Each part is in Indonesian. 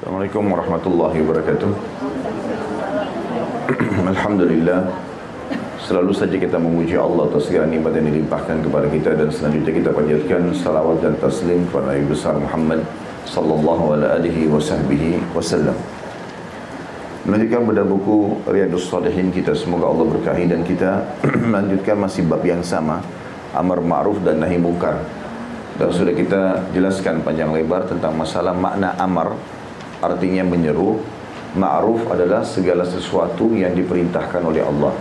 Assalamualaikum warahmatullahi wabarakatuh Alhamdulillah Selalu saja kita memuji Allah atas segala nikmat yang dilimpahkan kepada kita dan selanjutnya kita panjatkan salawat dan taslim kepada Nabi besar Muhammad sallallahu alaihi wasallam. Melanjutkan pada buku Riyadus Salihin kita semoga Allah berkahi dan kita melanjutkan masih bab yang sama amar ma'ruf dan nahi mungkar. Dan sudah kita jelaskan panjang lebar tentang masalah makna amar artinya menyeru, ma'ruf adalah segala sesuatu yang diperintahkan oleh Allah.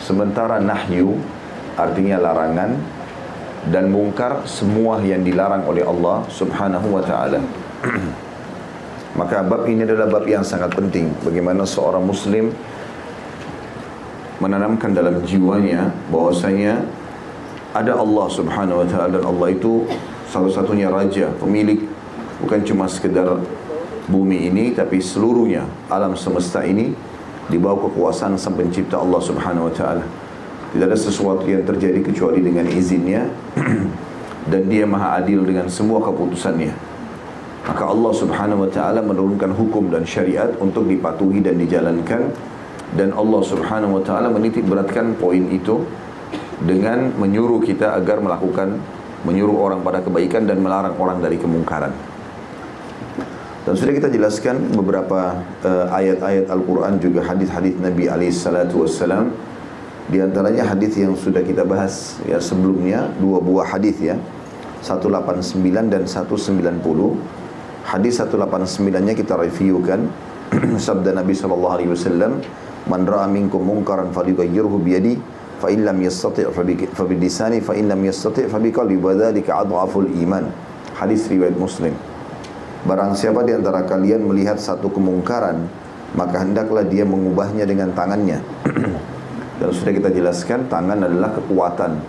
Sementara nahyu artinya larangan dan mungkar semua yang dilarang oleh Allah Subhanahu wa taala. Maka bab ini adalah bab yang sangat penting. Bagaimana seorang muslim menanamkan dalam jiwanya bahwasanya ada Allah Subhanahu wa taala dan Allah itu satu-satunya raja, pemilik. Bukan cuma sekedar bumi ini tapi seluruhnya alam semesta ini di bawah kekuasaan sang pencipta Allah Subhanahu wa taala. Tidak ada sesuatu yang terjadi kecuali dengan izinnya dan dia maha adil dengan semua keputusannya. Maka Allah Subhanahu wa taala menurunkan hukum dan syariat untuk dipatuhi dan dijalankan dan Allah Subhanahu wa taala menitik beratkan poin itu dengan menyuruh kita agar melakukan menyuruh orang pada kebaikan dan melarang orang dari kemungkaran. Dan sudah kita jelaskan beberapa uh, ayat-ayat Al-Quran juga hadis-hadis Nabi alaihissalatu wassalam. Di antaranya hadis yang sudah kita bahas ya sebelumnya dua buah hadis ya. 189 dan 190. Hadis 189-nya kita reviewkan. Sabda Nabi sallallahu alaihi wasallam, "Man ra'a minkum munkaran falyughayyirhu bi yadi, fa in lam yastati' fa bi lisani, fa in lam yastati' fa bi qalbi, wa adhaful iman." Hadis riwayat Muslim. Barang siapa di antara kalian melihat satu kemungkaran, maka hendaklah dia mengubahnya dengan tangannya. Dan sudah kita jelaskan, tangan adalah kekuatan.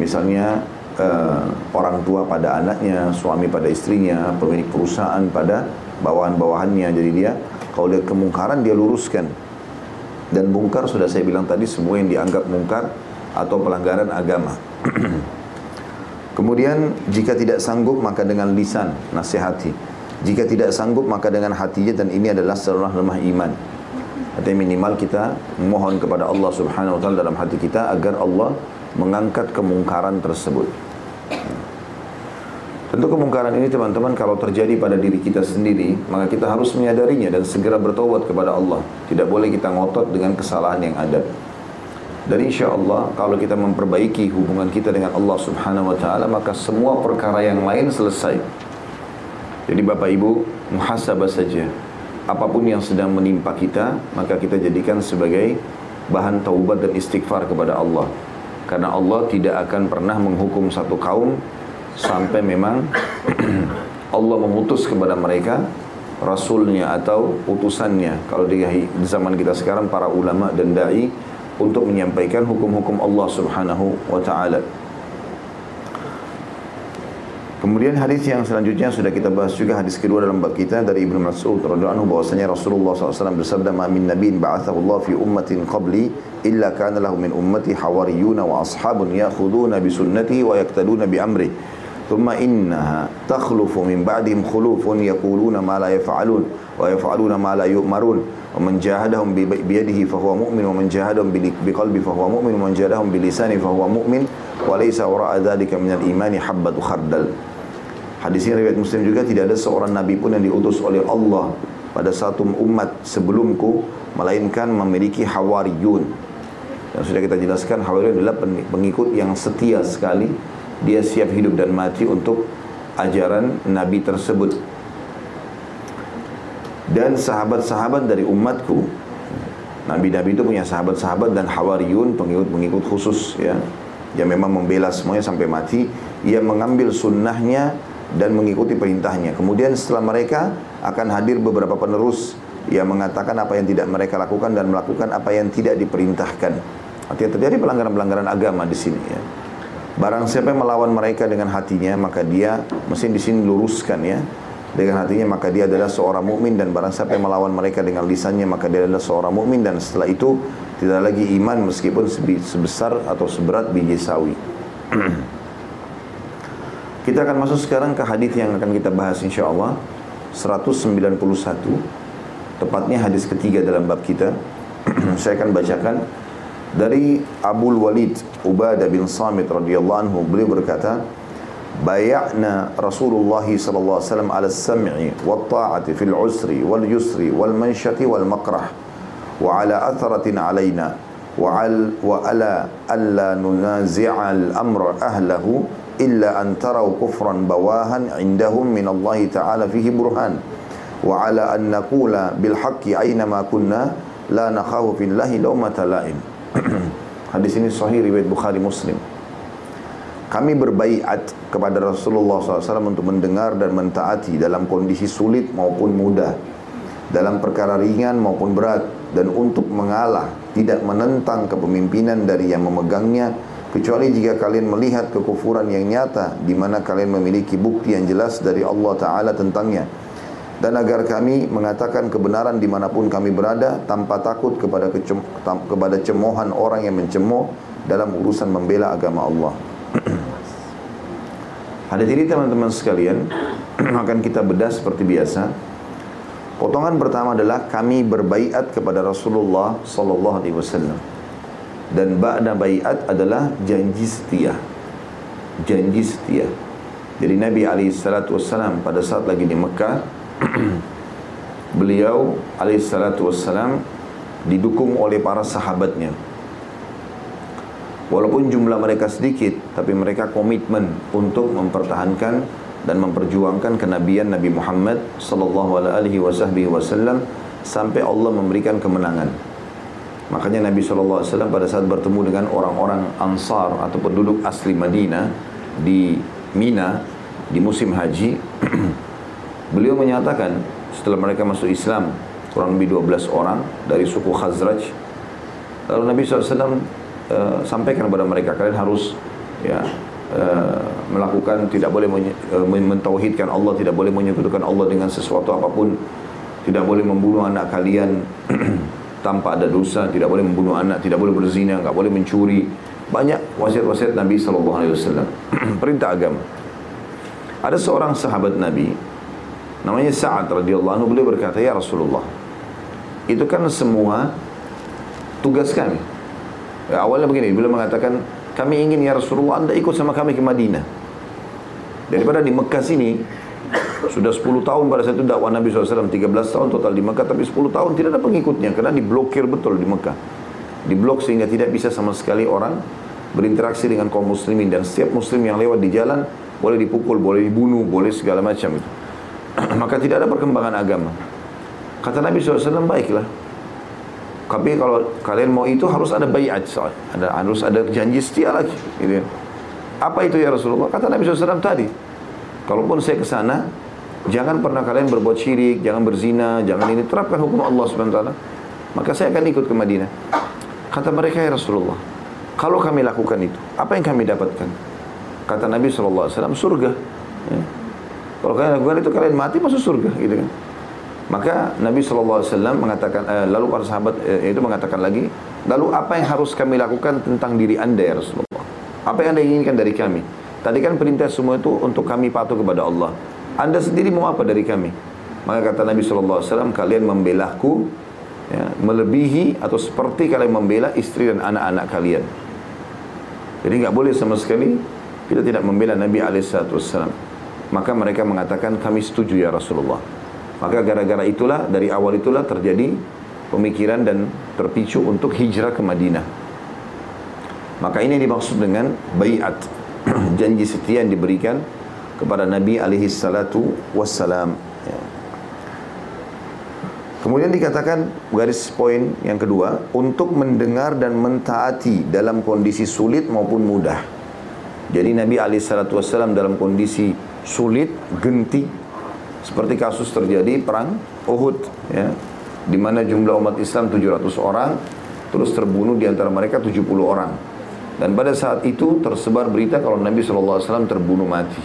Misalnya uh, orang tua pada anaknya, suami pada istrinya, pemilik perusahaan pada bawahan-bawahannya. Jadi dia kalau lihat kemungkaran dia luruskan. Dan mungkar sudah saya bilang tadi semua yang dianggap mungkar atau pelanggaran agama. Kemudian jika tidak sanggup maka dengan lisan nasihati. Jika tidak sanggup maka dengan hatinya dan ini adalah seluruh lemah iman. Artinya minimal kita mohon kepada Allah Subhanahu wa taala dalam hati kita agar Allah mengangkat kemungkaran tersebut. Tentu kemungkaran ini teman-teman kalau terjadi pada diri kita sendiri, maka kita harus menyadarinya dan segera bertobat kepada Allah. Tidak boleh kita ngotot dengan kesalahan yang ada. Dan insya Allah kalau kita memperbaiki hubungan kita dengan Allah Subhanahu Wa Taala maka semua perkara yang lain selesai. Jadi Bapak Ibu, muhasabah saja. Apa pun yang sedang menimpa kita, maka kita jadikan sebagai bahan taubat dan istighfar kepada Allah. Karena Allah tidak akan pernah menghukum satu kaum sampai memang Allah memutus kepada mereka rasulnya atau utusannya. Kalau di zaman kita sekarang para ulama dan dai untuk menyampaikan hukum-hukum Allah Subhanahu wa taala. Kemudian hadis yang selanjutnya sudah kita bahas juga hadis kedua dalam bab kita dari Ibnu Mas'ud radhiyallahu anhu bahwasanya Rasulullah SAW bersabda ma min nabiyyin ba'athahu Allah fi ummatin qabli illa kana lahu min ummati hawariyun wa ashabun ya'khuduna bi sunnati wa yaqtaduna bi amri thumma innaha takhlufu min ba'dihim khulufun yaquluna ma la yaf'alun wa yaf'aluna ma la yu'marun wa man jahadahum bi yadihi fa huwa mu'min wa man jahadahum bi qalbi fa huwa mu'min wa man jahadahum bi lisani Hadis ini riwayat Muslim juga tidak ada seorang nabi pun yang diutus oleh Allah pada satu umat sebelumku melainkan memiliki hawariyun. Yang sudah kita jelaskan hawariyun adalah pengikut yang setia sekali dia siap hidup dan mati untuk ajaran nabi tersebut. Dan sahabat-sahabat dari umatku Nabi-nabi itu punya sahabat-sahabat dan hawariyun pengikut-pengikut khusus ya yang memang membela semuanya sampai mati ia mengambil sunnahnya dan mengikuti perintahnya. Kemudian setelah mereka akan hadir beberapa penerus yang mengatakan apa yang tidak mereka lakukan dan melakukan apa yang tidak diperintahkan. Artinya terjadi pelanggaran-pelanggaran agama di sini ya. Barang siapa yang melawan mereka dengan hatinya maka dia mesti di sini luruskan ya. Dengan hatinya maka dia adalah seorang mukmin dan barang siapa yang melawan mereka dengan lisannya maka dia adalah seorang mukmin dan setelah itu tidak lagi iman meskipun sebesar atau seberat biji sawi. Kita akan masuk sekarang ke hadis yang akan kita bahas insya Allah. 191 tepatnya hadis ketiga dalam bab kita saya akan bacakan dari Abu Walid Ubadah bin Samit radhiyallahu anhu beliau berkata bay'na Rasulullah sallallahu alaihi wasallam ala as-sam'i wat ta'ati fil usri wal yusri wal manshati wal makrah wa ala atharatin alaina wa al wa ala alla nunazi'a al-amra ahlahu illa an taraw kufran bawahan indahum min Allah ta'ala fihi burhan wa ala an naqula bil haqqi aina ma kunna la nakhafu fillahi lawmata la'im Hadis ini sahih riwayat Bukhari Muslim. Kami berbaiat kepada Rasulullah SAW untuk mendengar dan mentaati dalam kondisi sulit maupun mudah, dalam perkara ringan maupun berat, dan untuk mengalah, tidak menentang kepemimpinan dari yang memegangnya, kecuali jika kalian melihat kekufuran yang nyata, di mana kalian memiliki bukti yang jelas dari Allah Ta'ala tentangnya dan agar kami mengatakan kebenaran di mana pun kami berada tanpa takut kepada kecem, kepada cemohan orang yang mencemoh dalam urusan membela agama Allah. Hadis ini teman-teman sekalian akan kita bedah seperti biasa. Potongan pertama adalah kami berbaiat kepada Rasulullah sallallahu alaihi wasallam. Dan ba'da baiat adalah janji setia. Janji setia. Jadi Nabi alaihi salatu wasallam pada saat lagi di Mekah beliau alaihissalatu wassalam didukung oleh para sahabatnya. Walaupun jumlah mereka sedikit tapi mereka komitmen untuk mempertahankan dan memperjuangkan kenabian Nabi Muhammad sallallahu alaihi wasallam sampai Allah memberikan kemenangan. Makanya Nabi sallallahu alaihi wasallam pada saat bertemu dengan orang-orang Ansar atau penduduk asli Madinah di Mina di musim haji Beliau menyatakan setelah mereka masuk Islam kurang lebih 12 orang dari suku Khazraj. Lalu Nabi SAW uh, eh, sampaikan kepada mereka kalian harus ya uh, melakukan tidak boleh uh, mentauhidkan Allah, tidak boleh menyekutukan Allah dengan sesuatu apa pun, tidak boleh membunuh anak kalian tanpa ada dosa, tidak boleh membunuh anak, tidak boleh berzina, nggak boleh mencuri. Banyak wasiat-wasiat Nabi SAW. Perintah agama. Ada seorang sahabat Nabi namanya Sa'ad radhiyallahu anhu beliau berkata ya Rasulullah itu kan semua tugas kami. Ya, awalnya begini beliau mengatakan kami ingin ya Rasulullah anda ikut sama kami ke Madinah. Daripada di Mekah sini sudah 10 tahun pada saat itu dakwah Nabi SAW 13 tahun total di Mekah tapi 10 tahun tidak ada pengikutnya karena diblokir betul di Mekah. Diblok sehingga tidak bisa sama sekali orang berinteraksi dengan kaum muslimin dan setiap muslim yang lewat di jalan boleh dipukul, boleh dibunuh, boleh segala macam itu. maka tidak ada perkembangan agama. Kata Nabi SAW, baiklah. Tapi kalau kalian mau itu harus ada bayat, ada harus ada janji setia lagi. Gitu. Apa itu ya Rasulullah? Kata Nabi SAW tadi, kalaupun saya ke sana, jangan pernah kalian berbuat syirik, jangan berzina, jangan ini terapkan hukum Allah SWT. Maka saya akan ikut ke Madinah. Kata mereka ya Rasulullah, kalau kami lakukan itu, apa yang kami dapatkan? Kata Nabi SAW, surga. Ya. Kalau kalian lakukan itu kalian mati masuk surga gitu kan. Maka Nabi SAW mengatakan, eh, lalu para sahabat eh, itu mengatakan lagi, lalu apa yang harus kami lakukan tentang diri anda ya Rasulullah? Apa yang anda inginkan dari kami? Tadi kan perintah semua itu untuk kami patuh kepada Allah. Anda sendiri mau apa dari kami? Maka kata Nabi SAW, kalian membelaku ya, melebihi atau seperti kalian membela istri dan anak-anak kalian. Jadi nggak boleh sama sekali kita tidak membela Nabi SAW. Maka mereka mengatakan kami setuju ya Rasulullah. Maka gara-gara itulah dari awal itulah terjadi pemikiran dan terpicu untuk hijrah ke Madinah. Maka ini dimaksud dengan bayat janji setia yang diberikan kepada Nabi alaihi salatu wassalam. Ya. Kemudian dikatakan garis poin yang kedua untuk mendengar dan mentaati dalam kondisi sulit maupun mudah. Jadi Nabi alaihi dalam kondisi sulit, genting seperti kasus terjadi perang Uhud ya di mana jumlah umat Islam 700 orang terus terbunuh di antara mereka 70 orang. Dan pada saat itu tersebar berita kalau Nabi SAW terbunuh mati.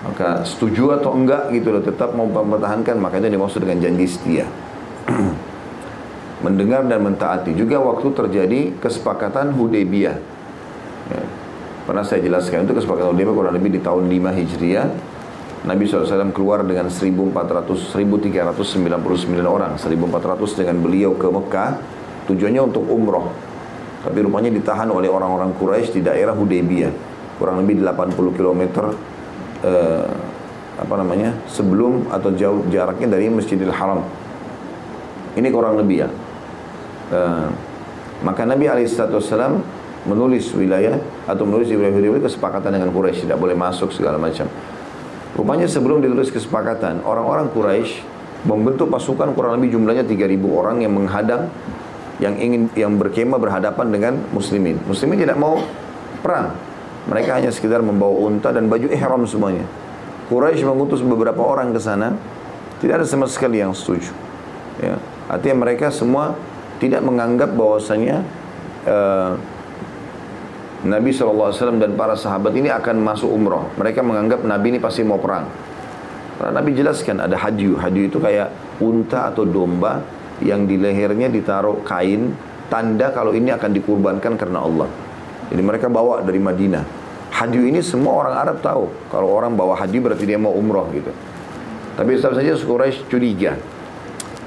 Maka setuju atau enggak gitu loh tetap mau mempertahankan makanya dimaksud dengan janji setia. Mendengar dan mentaati. Juga waktu terjadi kesepakatan Hudaybiyah. Ya pernah saya jelaskan itu kesepakatan Hudaybiyah kurang lebih di tahun 5 Hijriah Nabi SAW keluar dengan 1400, 1399 orang. 1400 dengan beliau ke Mekah. Tujuannya untuk umroh. Tapi rupanya ditahan oleh orang-orang Quraisy di daerah Hudaybiyah. Kurang lebih 80 km eh, apa namanya sebelum atau jauh jaraknya dari Masjidil Haram. Ini kurang lebih ya. Eh, maka Nabi Alaihissalam menulis wilayah atau menulis wilayah Hudaybiyah kesepakatan dengan Quraisy tidak boleh masuk segala macam. Rupanya sebelum ditulis kesepakatan, orang-orang Quraisy membentuk pasukan kurang lebih jumlahnya 3000 orang yang menghadang yang ingin yang berkemah berhadapan dengan muslimin. Muslimin tidak mau perang. Mereka hanya sekedar membawa unta dan baju ihram semuanya. Quraisy mengutus beberapa orang ke sana, tidak ada sama sekali yang setuju. Ya. Artinya mereka semua tidak menganggap bahwasanya uh, Nabi SAW dan para sahabat ini akan masuk umroh. Mereka menganggap Nabi ini pasti mau perang. Karena Nabi jelaskan ada hadyu. Hadyu itu kayak unta atau domba yang di lehernya ditaruh kain tanda kalau ini akan dikurbankan karena Allah. Jadi mereka bawa dari Madinah. Hadyu ini semua orang Arab tahu. Kalau orang bawa hadyu berarti dia mau umroh gitu. Tapi tetap saja Quraisy curiga.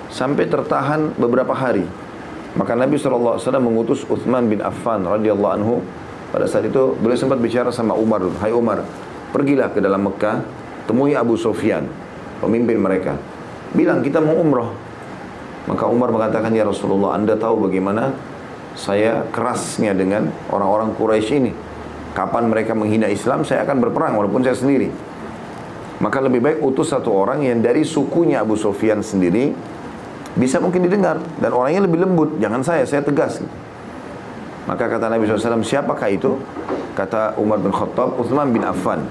Sampai tertahan beberapa hari. Maka Nabi SAW mengutus Uthman bin Affan radhiyallahu anhu pada saat itu beliau sempat bicara sama Umar, "Hai Umar, pergilah ke dalam Mekah, temui Abu Sufyan, pemimpin mereka. Bilang kita mau umroh." Maka Umar mengatakan, "Ya Rasulullah, Anda tahu bagaimana saya kerasnya dengan orang-orang Quraisy ini. Kapan mereka menghina Islam, saya akan berperang walaupun saya sendiri." Maka lebih baik utus satu orang yang dari sukunya Abu Sufyan sendiri bisa mungkin didengar dan orangnya lebih lembut. Jangan saya, saya tegas. Maka kata Nabi SAW, siapakah itu? Kata Umar bin Khattab, Uthman bin Affan.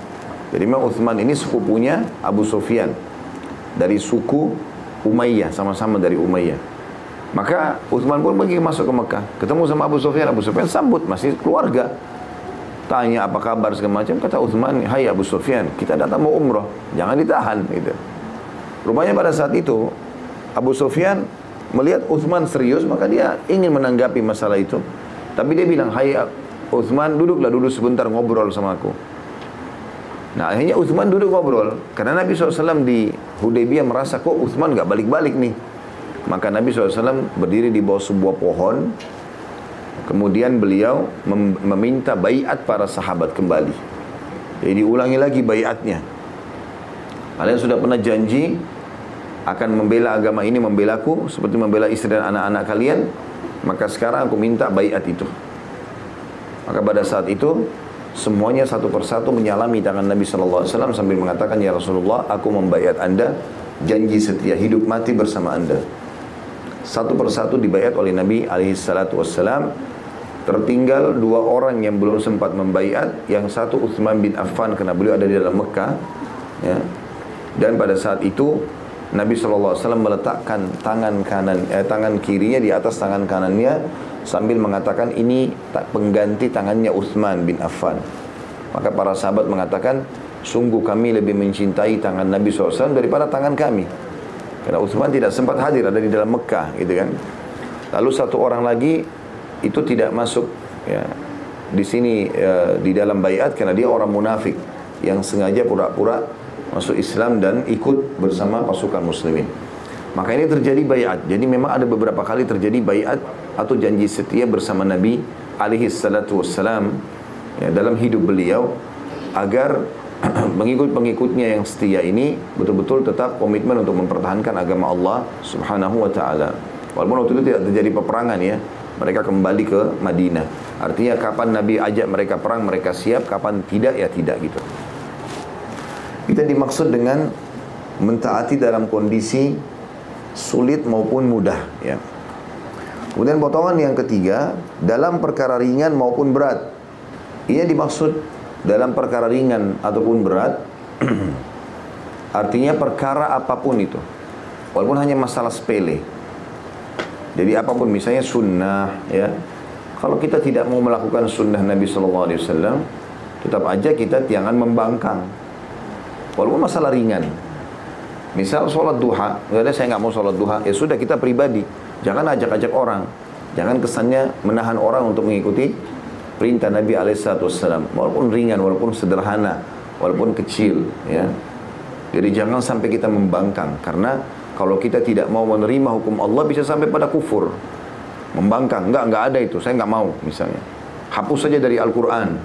Jadi memang Uthman ini sepupunya Abu Sufyan. Dari suku Umayyah, sama-sama dari Umayyah. Maka Uthman pun pergi masuk ke Mekah. Ketemu sama Abu Sufyan. Abu Sufyan sambut, masih keluarga. Tanya apa kabar segala macam. Kata Uthman, hai Abu Sufyan, kita datang mau umroh. Jangan ditahan. Gitu. Rupanya pada saat itu, Abu Sufyan melihat Uthman serius, maka dia ingin menanggapi masalah itu. Tapi dia bilang, hai Uthman duduklah dulu sebentar ngobrol sama aku. Nah akhirnya Uthman duduk ngobrol. Karena Nabi SAW di Hudaybiyah merasa kok Uthman gak balik-balik nih. Maka Nabi SAW berdiri di bawah sebuah pohon. Kemudian beliau mem meminta bayat para sahabat kembali. Jadi diulangi lagi bayatnya. Kalian sudah pernah janji akan membela agama ini, membelaku seperti membela istri dan anak-anak kalian. Maka sekarang aku minta bayat itu. Maka pada saat itu semuanya satu persatu menyalami tangan Nabi Shallallahu Alaihi Wasallam sambil mengatakan ya Rasulullah aku membayat anda janji setia hidup mati bersama anda. Satu persatu dibayat oleh Nabi alaihi wassalam. Tertinggal dua orang yang belum sempat membayat, yang satu Utsman bin Affan karena beliau ada di dalam Mekah, ya. Dan pada saat itu Nabi SAW meletakkan tangan kanan eh, tangan kirinya di atas tangan kanannya sambil mengatakan ini tak pengganti tangannya Uthman bin Affan. Maka para sahabat mengatakan sungguh kami lebih mencintai tangan Nabi SAW daripada tangan kami. Karena Uthman tidak sempat hadir ada di dalam Mekah gitu kan. Lalu satu orang lagi itu tidak masuk ya di sini ya, di dalam bayat karena dia orang munafik yang sengaja pura-pura masuk Islam dan ikut bersama pasukan muslimin. Maka ini terjadi bayat. Jadi memang ada beberapa kali terjadi bayat atau janji setia bersama Nabi alaihi salatu wassalam ya, dalam hidup beliau agar pengikut-pengikutnya yang setia ini betul-betul tetap komitmen untuk mempertahankan agama Allah Subhanahu wa taala. Walaupun waktu itu tidak terjadi peperangan ya, mereka kembali ke Madinah. Artinya kapan Nabi ajak mereka perang mereka siap, kapan tidak ya tidak gitu. Kita dimaksud dengan mentaati dalam kondisi sulit maupun mudah ya. Kemudian potongan yang ketiga dalam perkara ringan maupun berat. Ia dimaksud dalam perkara ringan ataupun berat artinya perkara apa pun itu. Walaupun hanya masalah sepele. Jadi apa pun misalnya sunnah ya. Kalau kita tidak mau melakukan sunnah Nabi Sallallahu Alaihi Wasallam, tetap aja kita jangan membangkang Walaupun masalah ringan. Misal sholat duha, ada saya nggak mau sholat duha, ya sudah kita pribadi. Jangan ajak-ajak orang. Jangan kesannya menahan orang untuk mengikuti perintah Nabi Alaihissalam. Walaupun ringan, walaupun sederhana, walaupun kecil, ya. Jadi jangan sampai kita membangkang karena kalau kita tidak mau menerima hukum Allah bisa sampai pada kufur. Membangkang, enggak, enggak ada itu, saya enggak mau misalnya. Hapus saja dari Al-Quran.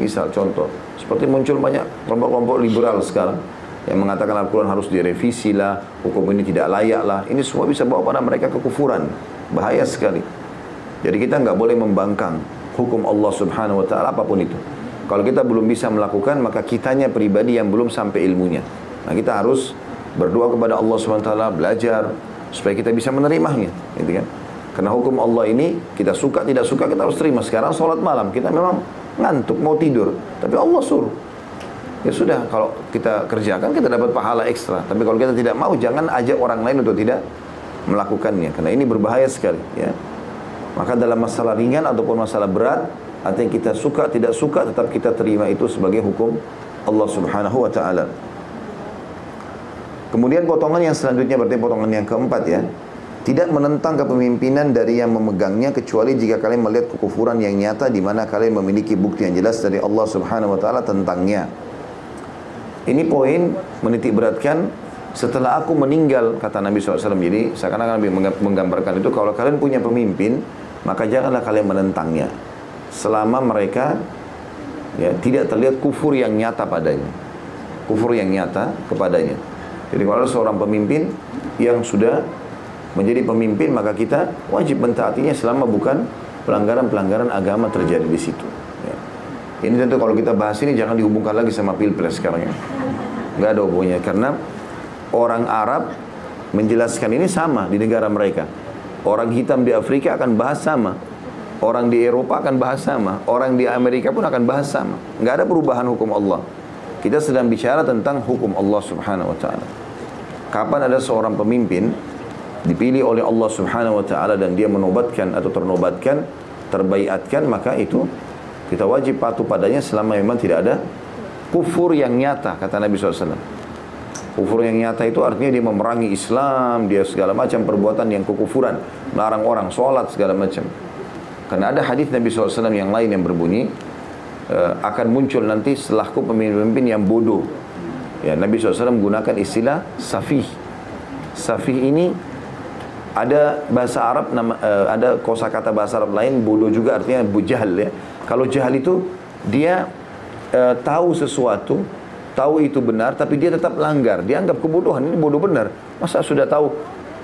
Misal contoh, seperti muncul banyak kelompok-kelompok liberal sekarang yang mengatakan Al-Quran harus direvisi lah, hukum ini tidak layak lah. Ini semua bisa bawa pada mereka kekufuran. Bahaya sekali. Jadi kita nggak boleh membangkang hukum Allah subhanahu wa ta'ala apa pun itu. Kalau kita belum bisa melakukan, maka kitanya pribadi yang belum sampai ilmunya. Nah kita harus berdoa kepada Allah subhanahu wa ta'ala, belajar, supaya kita bisa menerimanya. Gitu kan? Karena hukum Allah ini, kita suka tidak suka, kita harus terima. Sekarang sholat malam, kita memang ngantuk, mau tidur. Tapi Allah suruh. Ya sudah, kalau kita kerjakan kita dapat pahala ekstra. Tapi kalau kita tidak mau, jangan ajak orang lain untuk tidak melakukannya. Karena ini berbahaya sekali. Ya. Maka dalam masalah ringan ataupun masalah berat, artinya kita suka tidak suka, tetap kita terima itu sebagai hukum Allah Subhanahu Wa Taala. Kemudian potongan yang selanjutnya berarti potongan yang keempat ya. Tidak menentang kepemimpinan dari yang memegangnya kecuali jika kalian melihat kekufuran yang nyata di mana kalian memiliki bukti yang jelas dari Allah Subhanahu wa taala tentangnya. Ini poin menitik beratkan. Setelah aku meninggal kata Nabi SAW jadi seakan-akan Nabi menggambarkan itu kalau kalian punya pemimpin maka janganlah kalian menentangnya. Selama mereka ya, tidak terlihat kufur yang nyata padanya. Kufur yang nyata kepadanya. Jadi kalau ada seorang pemimpin yang sudah menjadi pemimpin maka kita wajib mentaatinya selama bukan pelanggaran-pelanggaran agama terjadi di situ ini tentu kalau kita bahas ini jangan dihubungkan lagi sama pilpres sekarang ya. Nggak ada hubungannya karena orang Arab menjelaskan ini sama di negara mereka. Orang hitam di Afrika akan bahas sama. Orang di Eropa akan bahas sama. Orang di Amerika pun akan bahas sama. Nggak ada perubahan hukum Allah. Kita sedang bicara tentang hukum Allah subhanahu wa ta'ala. Kapan ada seorang pemimpin dipilih oleh Allah subhanahu wa ta'ala dan dia menobatkan atau ternobatkan, terbaiatkan, maka itu kita wajib patuh padanya selama memang tidak ada kufur yang nyata, kata Nabi SAW. Kufur yang nyata itu artinya dia memerangi Islam, dia segala macam perbuatan yang kekufuran, melarang orang sholat segala macam. Karena ada hadis Nabi SAW yang lain yang berbunyi, e, akan muncul nanti setelahku pemimpin-pemimpin yang bodoh. Ya, Nabi SAW menggunakan istilah safih. Safih ini ada bahasa Arab nama, uh, ada kosakata bahasa Arab lain bodoh juga artinya bujahal ya kalau jahal itu dia e, tahu sesuatu, tahu itu benar, tapi dia tetap langgar. Dia anggap kebodohan ini bodoh benar. Masa sudah tahu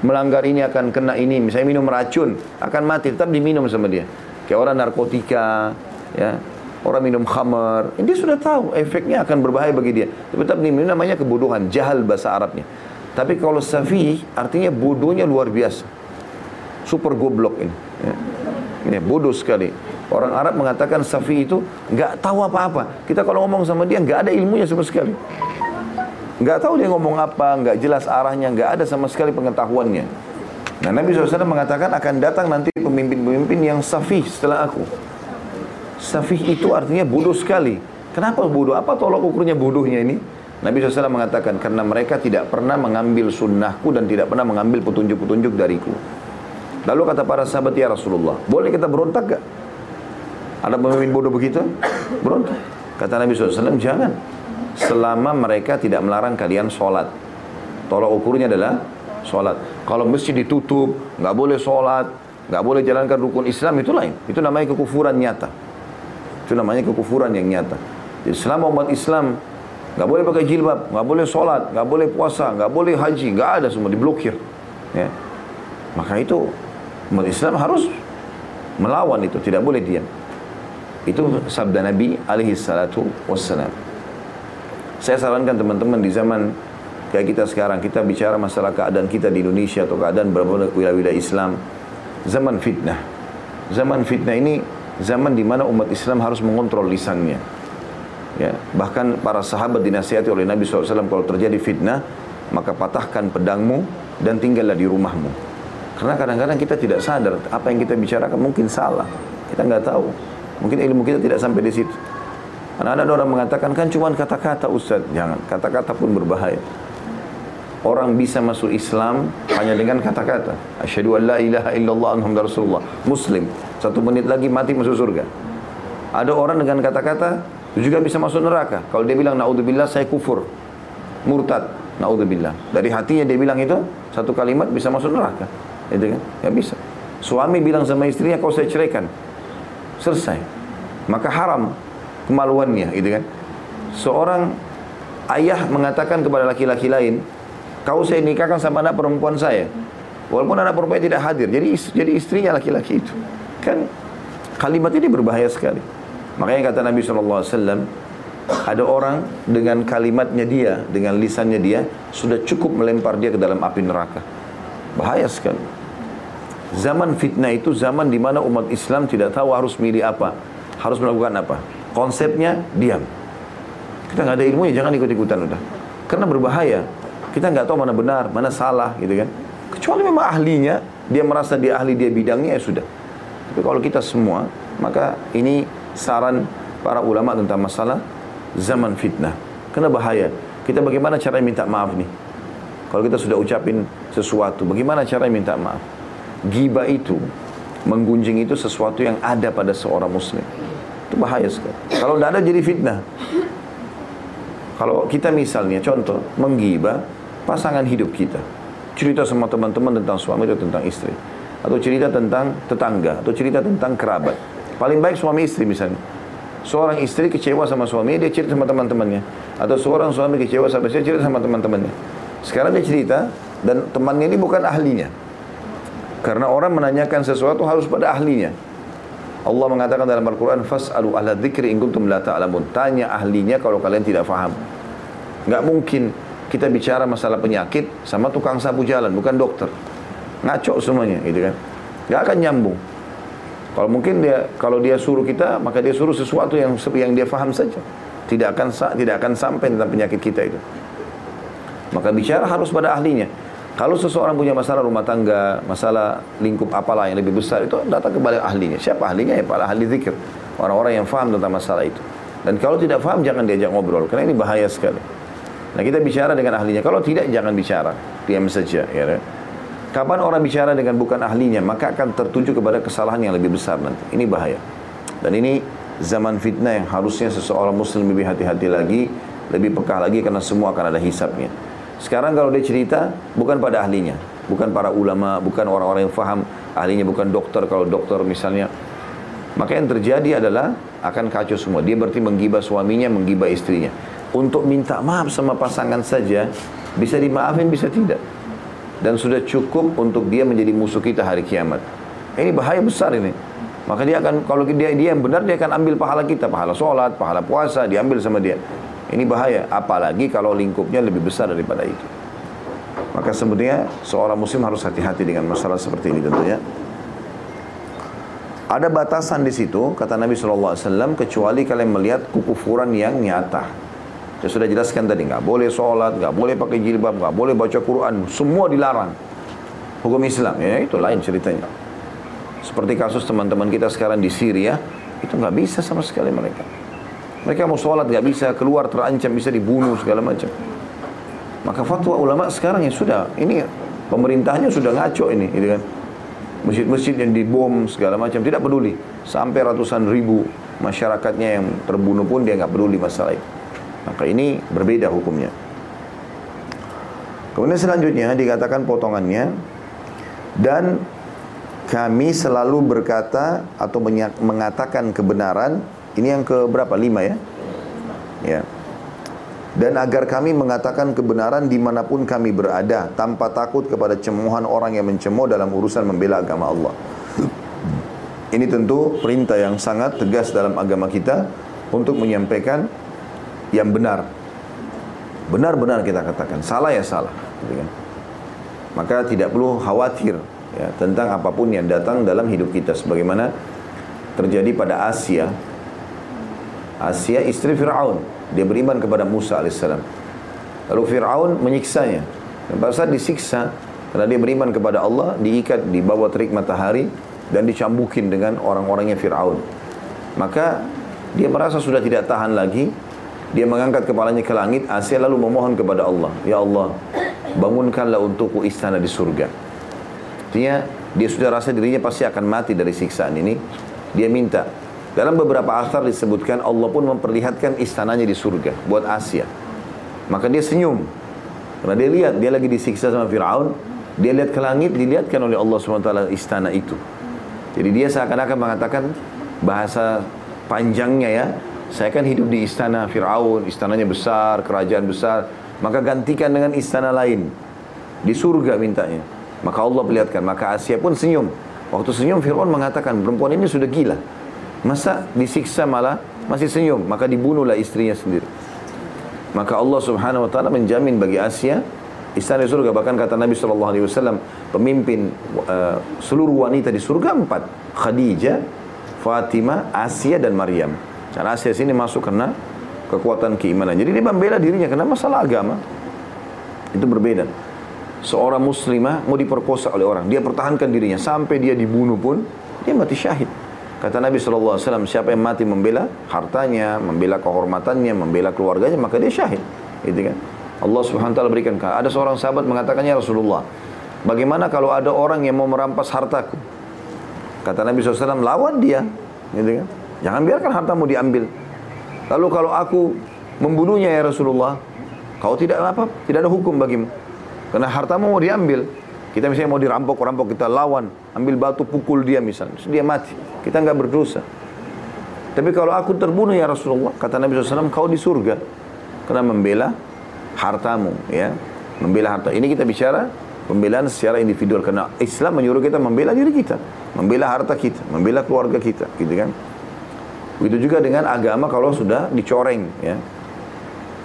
melanggar ini akan kena ini, misalnya minum racun akan mati, tetap diminum sama dia. Kayak orang narkotika, ya, orang minum khamar, dia sudah tahu efeknya akan berbahaya bagi dia. Tapi tetap diminum namanya kebodohan, jahal bahasa Arabnya. Tapi kalau safi artinya bodohnya luar biasa. Super goblok ini. Ya. Ini bodoh sekali. Orang Arab mengatakan Safi itu nggak tahu apa-apa. Kita kalau ngomong sama dia nggak ada ilmunya sama sekali. Nggak tahu dia ngomong apa, nggak jelas arahnya, nggak ada sama sekali pengetahuannya. Nah Nabi SAW mengatakan akan datang nanti pemimpin-pemimpin yang Safi setelah aku. Safi itu artinya bodoh sekali. Kenapa bodoh? Apa tolok ukurnya bodohnya ini? Nabi SAW mengatakan karena mereka tidak pernah mengambil sunnahku dan tidak pernah mengambil petunjuk-petunjuk dariku. Lalu kata para sahabat ya Rasulullah, boleh kita berontak gak? Ada pemimpin bodoh begitu? Berontak. Kata Nabi SAW, jangan. Selama mereka tidak melarang kalian sholat. Tolak ukurnya adalah sholat. Kalau masjid ditutup, nggak boleh sholat, nggak boleh jalankan rukun Islam, itu lain. Itu namanya kekufuran nyata. Itu namanya kekufuran yang nyata. Jadi selama umat Islam nggak boleh pakai jilbab, nggak boleh sholat, nggak boleh puasa, nggak boleh haji, nggak ada semua diblokir. Ya. Maka itu umat Islam harus melawan itu, tidak boleh diam. Itu sabda Nabi alaihi salatu wassalam. Saya sarankan teman-teman di zaman kayak kita sekarang, kita bicara masalah keadaan kita di Indonesia atau keadaan beberapa wilayah-wilayah Islam. Zaman fitnah. Zaman fitnah ini zaman di mana umat Islam harus mengontrol lisannya. Ya, bahkan para sahabat dinasihati oleh Nabi SAW kalau terjadi fitnah, maka patahkan pedangmu dan tinggallah di rumahmu. Karena kadang-kadang kita tidak sadar apa yang kita bicarakan mungkin salah. Kita nggak tahu. Mungkin ilmu kita tidak sampai di situ. Karena ada orang mengatakan kan cuma kata-kata Ustaz. Jangan, kata-kata pun berbahaya. Orang bisa masuk Islam hanya dengan kata-kata. Asyhadu an la ilaha illallah Muhammad Rasulullah. Muslim. Satu menit lagi mati masuk surga. Ada orang dengan kata-kata juga bisa masuk neraka. Kalau dia bilang naudzubillah saya kufur. Murtad. Naudzubillah. Dari hatinya dia bilang itu satu kalimat bisa masuk neraka. Itu kan? Ya bisa. Suami bilang sama istrinya kau saya ceraikan. Selesai. Maka haram kemaluannya, gitu kan? Seorang ayah mengatakan kepada laki-laki lain, kau saya nikahkan sama anak perempuan saya. Walaupun anak perempuan tidak hadir, jadi jadi istrinya laki-laki itu. Kan kalimat ini berbahaya sekali. Makanya kata Nabi SAW, ada orang dengan kalimatnya dia, dengan lisannya dia, sudah cukup melempar dia ke dalam api neraka. Bahaya sekali. Zaman fitnah itu zaman di mana umat Islam tidak tahu harus milih apa, harus melakukan apa. Konsepnya diam. Kita nggak ada ilmunya, jangan ikut-ikutan udah. Karena berbahaya. Kita nggak tahu mana benar, mana salah, gitu kan. Kecuali memang ahlinya, dia merasa dia ahli dia bidangnya ya sudah. Tapi kalau kita semua, maka ini saran para ulama tentang masalah zaman fitnah. Karena bahaya. Kita bagaimana cara minta maaf nih? Kalau kita sudah ucapin sesuatu, bagaimana cara minta maaf? Giba itu, menggunjing itu sesuatu yang ada pada seorang muslim. Itu bahaya sekali. Kalau tidak ada jadi fitnah. Kalau kita misalnya contoh menggibah pasangan hidup kita. Cerita sama teman-teman tentang suami atau tentang istri. Atau cerita tentang tetangga. Atau cerita tentang kerabat. Paling baik suami istri misalnya. Seorang istri kecewa sama suami, dia cerita sama teman-temannya. Atau seorang suami kecewa sama istri, cerita sama teman-temannya. Sekarang dia cerita, dan temannya ini bukan ahlinya. Karena orang menanyakan sesuatu harus pada ahlinya. Allah mengatakan dalam Al-Quran, Fas'alu ala dzikri in kuntum la ta'lamun. Tanya ahlinya kalau kalian tidak faham. Nggak mungkin kita bicara masalah penyakit sama tukang sapu jalan, bukan dokter. Ngaco semuanya, gitu kan. Nggak akan nyambung. Kalau mungkin dia kalau dia suruh kita, maka dia suruh sesuatu yang yang dia faham saja. Tidak akan tidak akan sampai tentang penyakit kita itu. Maka bicara harus pada ahlinya. Kalau seseorang punya masalah rumah tangga, masalah lingkup apalah yang lebih besar itu datang kepada ahlinya. Siapa ahlinya? Ya para ahli zikir. Orang-orang yang faham tentang masalah itu. Dan kalau tidak faham jangan diajak ngobrol karena ini bahaya sekali. Nah kita bicara dengan ahlinya. Kalau tidak jangan bicara, diam saja. Ya, kan? Kapan orang bicara dengan bukan ahlinya, maka akan tertuju kepada kesalahan yang lebih besar nanti. Ini bahaya. Dan ini zaman fitnah yang harusnya seseorang muslim lebih hati-hati lagi, lebih peka lagi karena semua akan ada hisapnya. Sekarang kalau dia cerita, bukan pada ahlinya. Bukan para ulama, bukan orang-orang yang faham. Ahlinya bukan dokter, kalau dokter misalnya. Maka yang terjadi adalah akan kacau semua. Dia berarti menggibah suaminya, menggibah istrinya. Untuk minta maaf sama pasangan saja, bisa dimaafin, bisa tidak dan sudah cukup untuk dia menjadi musuh kita hari kiamat. Ini bahaya besar ini. Maka dia akan kalau dia dia yang benar dia akan ambil pahala kita, pahala sholat, pahala puasa diambil sama dia. Ini bahaya, apalagi kalau lingkupnya lebih besar daripada itu. Maka sebetulnya seorang muslim harus hati-hati dengan masalah seperti ini tentunya. Ada batasan di situ, kata Nabi SAW, kecuali kalian melihat kekufuran yang nyata. Saya sudah jelaskan tadi, nggak boleh sholat, nggak boleh pakai jilbab, nggak boleh baca Quran, semua dilarang. Hukum Islam, ya itu lain ceritanya. Seperti kasus teman-teman kita sekarang di Syria, itu nggak bisa sama sekali mereka. Mereka mau sholat nggak bisa, keluar terancam, bisa dibunuh segala macam. Maka fatwa ulama sekarang ya sudah, ini pemerintahnya sudah ngaco ini, gitu kan. Masjid-masjid yang dibom segala macam tidak peduli. Sampai ratusan ribu masyarakatnya yang terbunuh pun dia nggak peduli masalah itu. Maka ini berbeda hukumnya. Kemudian selanjutnya dikatakan potongannya dan kami selalu berkata atau mengatakan kebenaran. Ini yang ke berapa lima ya? Ya. Dan agar kami mengatakan kebenaran di mana pun kami berada tanpa takut kepada cemohan orang yang mencemooh dalam urusan membela agama Allah. Ini tentu perintah yang sangat tegas dalam agama kita untuk menyampaikan yang benar. Benar-benar kita katakan, salah ya salah. Gitu kan? Maka tidak perlu khawatir ya, tentang apa pun yang datang dalam hidup kita. Sebagaimana terjadi pada Asia. Asia istri Fir'aun. Dia beriman kepada Musa AS. Lalu Fir'aun menyiksanya. Dan pada saat disiksa, karena dia beriman kepada Allah, diikat di bawah terik matahari, dan dicambukin dengan orang-orangnya Fir'aun. Maka dia merasa sudah tidak tahan lagi, dia mengangkat kepalanya ke langit, Asia lalu memohon kepada Allah, Ya Allah, bangunkanlah untukku istana di surga. Artinya, dia sudah rasa dirinya pasti akan mati dari siksaan ini. Dia minta. Dalam beberapa asar disebutkan Allah pun memperlihatkan istananya di surga buat Asia. Maka dia senyum. Karena dia lihat, dia lagi disiksa sama Fir'aun, dia lihat ke langit, dilihatkan oleh Allah SWT istana itu. Jadi dia seakan-akan mengatakan bahasa panjangnya ya, saya kan hidup di istana Fir'aun, istananya besar, kerajaan besar, maka gantikan dengan istana lain. Di surga mintanya. Maka Allah perlihatkan, maka Asia pun senyum. Waktu senyum Fir'aun mengatakan, perempuan ini sudah gila. Masa disiksa malah masih senyum, maka dibunuhlah istrinya sendiri. Maka Allah Subhanahu wa taala menjamin bagi Asia istana di surga bahkan kata Nabi sallallahu alaihi wasallam pemimpin uh, seluruh wanita di surga empat Khadijah, Fatimah, Asia dan Maryam. Dan Asia sini masuk karena kekuatan keimanan. Jadi dia membela dirinya karena masalah agama. Itu berbeda. Seorang muslimah mau diperkosa oleh orang, dia pertahankan dirinya sampai dia dibunuh pun dia mati syahid. Kata Nabi SAW, siapa yang mati membela hartanya, membela kehormatannya, membela keluarganya, maka dia syahid. Gitu kan? Allah Subhanahu taala berikan ada seorang sahabat mengatakannya Rasulullah, bagaimana kalau ada orang yang mau merampas hartaku? Kata Nabi SAW, lawan dia. Gitu kan? Jangan biarkan hartamu diambil. Lalu kalau aku membunuhnya ya Rasulullah, kau tidak apa? Tidak ada hukum bagimu. Karena hartamu mau diambil. Kita misalnya mau dirampok-rampok, kita lawan, ambil batu pukul dia misalnya, dia mati. Kita nggak berdosa. Tapi kalau aku terbunuh ya Rasulullah, kata Nabi SAW, kau di surga. Karena membela hartamu, ya. Membela harta. Ini kita bicara pembelaan secara individual. Karena Islam menyuruh kita membela diri kita. Membela harta kita, membela keluarga kita, gitu kan. Begitu juga dengan agama kalau sudah dicoreng, ya.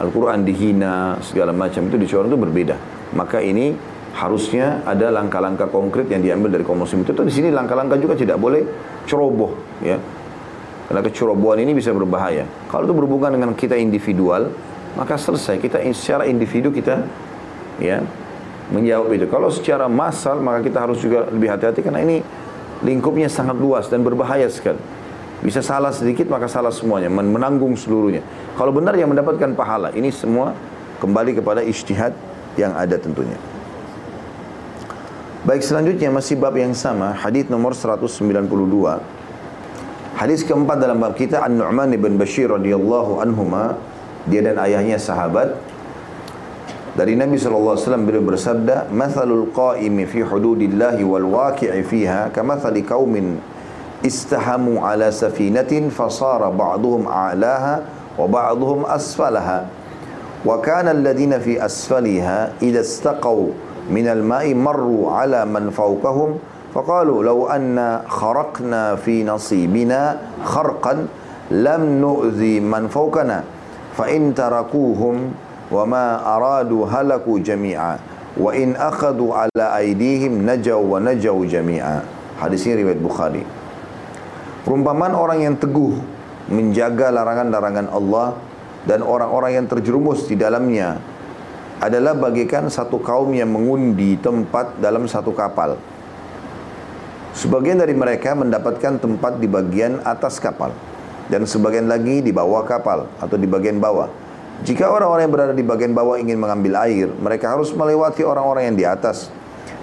Al-Quran dihina, segala macam itu dicoreng itu berbeda. Maka ini harusnya ada langkah-langkah konkret yang diambil dari kaum itu. di sini langkah-langkah juga tidak boleh ceroboh, ya. Karena kecerobohan ini bisa berbahaya. Kalau itu berhubungan dengan kita individual, maka selesai. Kita secara individu kita, ya, menjawab itu. Kalau secara massal, maka kita harus juga lebih hati-hati karena ini lingkupnya sangat luas dan berbahaya sekali. Bisa salah sedikit maka salah semuanya, menanggung seluruhnya. Kalau benar yang mendapatkan pahala, ini semua kembali kepada ijtihad yang ada tentunya. Baik selanjutnya masih bab yang sama, hadis nomor 192. Hadis keempat dalam bab kita An-Nu'man bin Bashir radhiyallahu anhuma, dia dan ayahnya sahabat. Dari Nabi sallallahu alaihi wasallam beliau bersabda, "Mathalul qa'imi fi hududillahi wal waqi'i fiha kamathali qaumin safinatin fasara ba'duhum a'laha wa ba'duhum asfalaha." Wa kana alladhina fi asfaliha idza istaqaw من الماء مروا على من فوقهم فقالوا لو أن خرقنا في نصيبنا خرقا لم نؤذي من فوقنا فإن تركوهم وما أرادوا هلكوا جميعا وإن أخذوا على أيديهم نجوا ونجوا جميعا ini riwayat Bukhari perumpamaan orang yang teguh menjaga larangan-larangan Allah dan orang-orang yang terjerumus di dalamnya adalah bagikan satu kaum yang mengundi tempat dalam satu kapal. Sebagian dari mereka mendapatkan tempat di bagian atas kapal dan sebagian lagi di bawah kapal atau di bagian bawah. Jika orang-orang yang berada di bagian bawah ingin mengambil air, mereka harus melewati orang-orang yang di atas.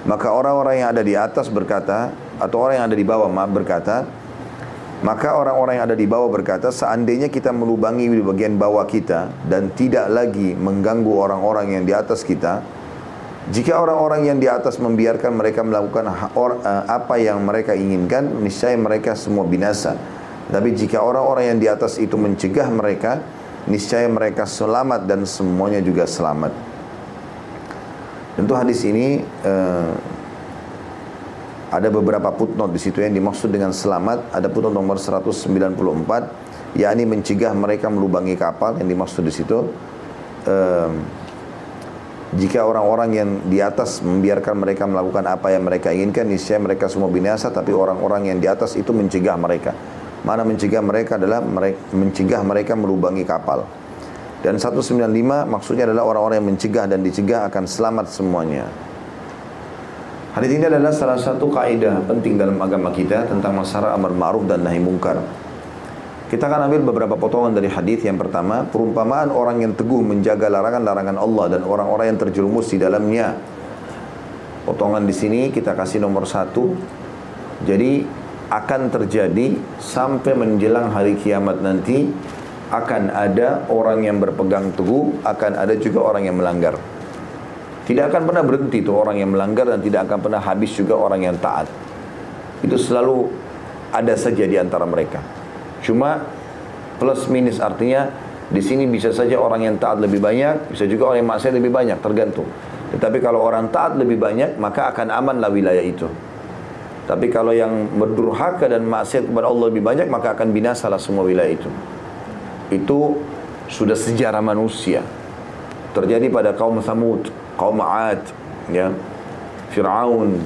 Maka orang-orang yang ada di atas berkata, atau orang yang ada di bawah maaf berkata, maka orang-orang yang ada di bawah berkata, seandainya kita melubangi di bagian bawah kita dan tidak lagi mengganggu orang-orang yang di atas kita, jika orang-orang yang di atas membiarkan mereka melakukan eh, apa yang mereka inginkan, niscaya mereka semua binasa. Tapi jika orang-orang yang di atas itu mencegah mereka, niscaya mereka selamat dan semuanya juga selamat. Tentu hadis ini uh, ada beberapa footnote di situ yang dimaksud dengan selamat. Ada footnote nomor 194, yakni mencegah mereka melubangi kapal yang dimaksud di situ. Um, jika orang-orang yang di atas membiarkan mereka melakukan apa yang mereka inginkan, niscaya mereka semua binasa, tapi orang-orang yang di atas itu mencegah mereka. Mana mencegah mereka adalah mereka, mencegah mereka melubangi kapal. Dan 195 maksudnya adalah orang-orang yang mencegah dan dicegah akan selamat semuanya. Hadis ini adalah salah satu kaidah penting dalam agama kita tentang masalah amar ma'ruf dan nahi mungkar. Kita akan ambil beberapa potongan dari hadis. Yang pertama, perumpamaan orang yang teguh menjaga larangan-larangan Allah dan orang-orang yang terjerumus di dalamnya. Potongan di sini kita kasih nomor satu. Jadi akan terjadi sampai menjelang hari kiamat nanti akan ada orang yang berpegang teguh, akan ada juga orang yang melanggar. Tidak akan pernah berhenti tuh orang yang melanggar dan tidak akan pernah habis juga orang yang taat. Itu selalu ada saja di antara mereka. Cuma plus minus artinya di sini bisa saja orang yang taat lebih banyak, bisa juga orang yang maksiat lebih banyak, tergantung. Tetapi kalau orang taat lebih banyak, maka akan amanlah wilayah itu. Tapi kalau yang berdurhaka dan maksiat kepada Allah lebih banyak, maka akan binasalah semua wilayah itu. Itu sudah sejarah manusia. Terjadi pada kaum Samud, kaum Ad, ya, Fir'aun,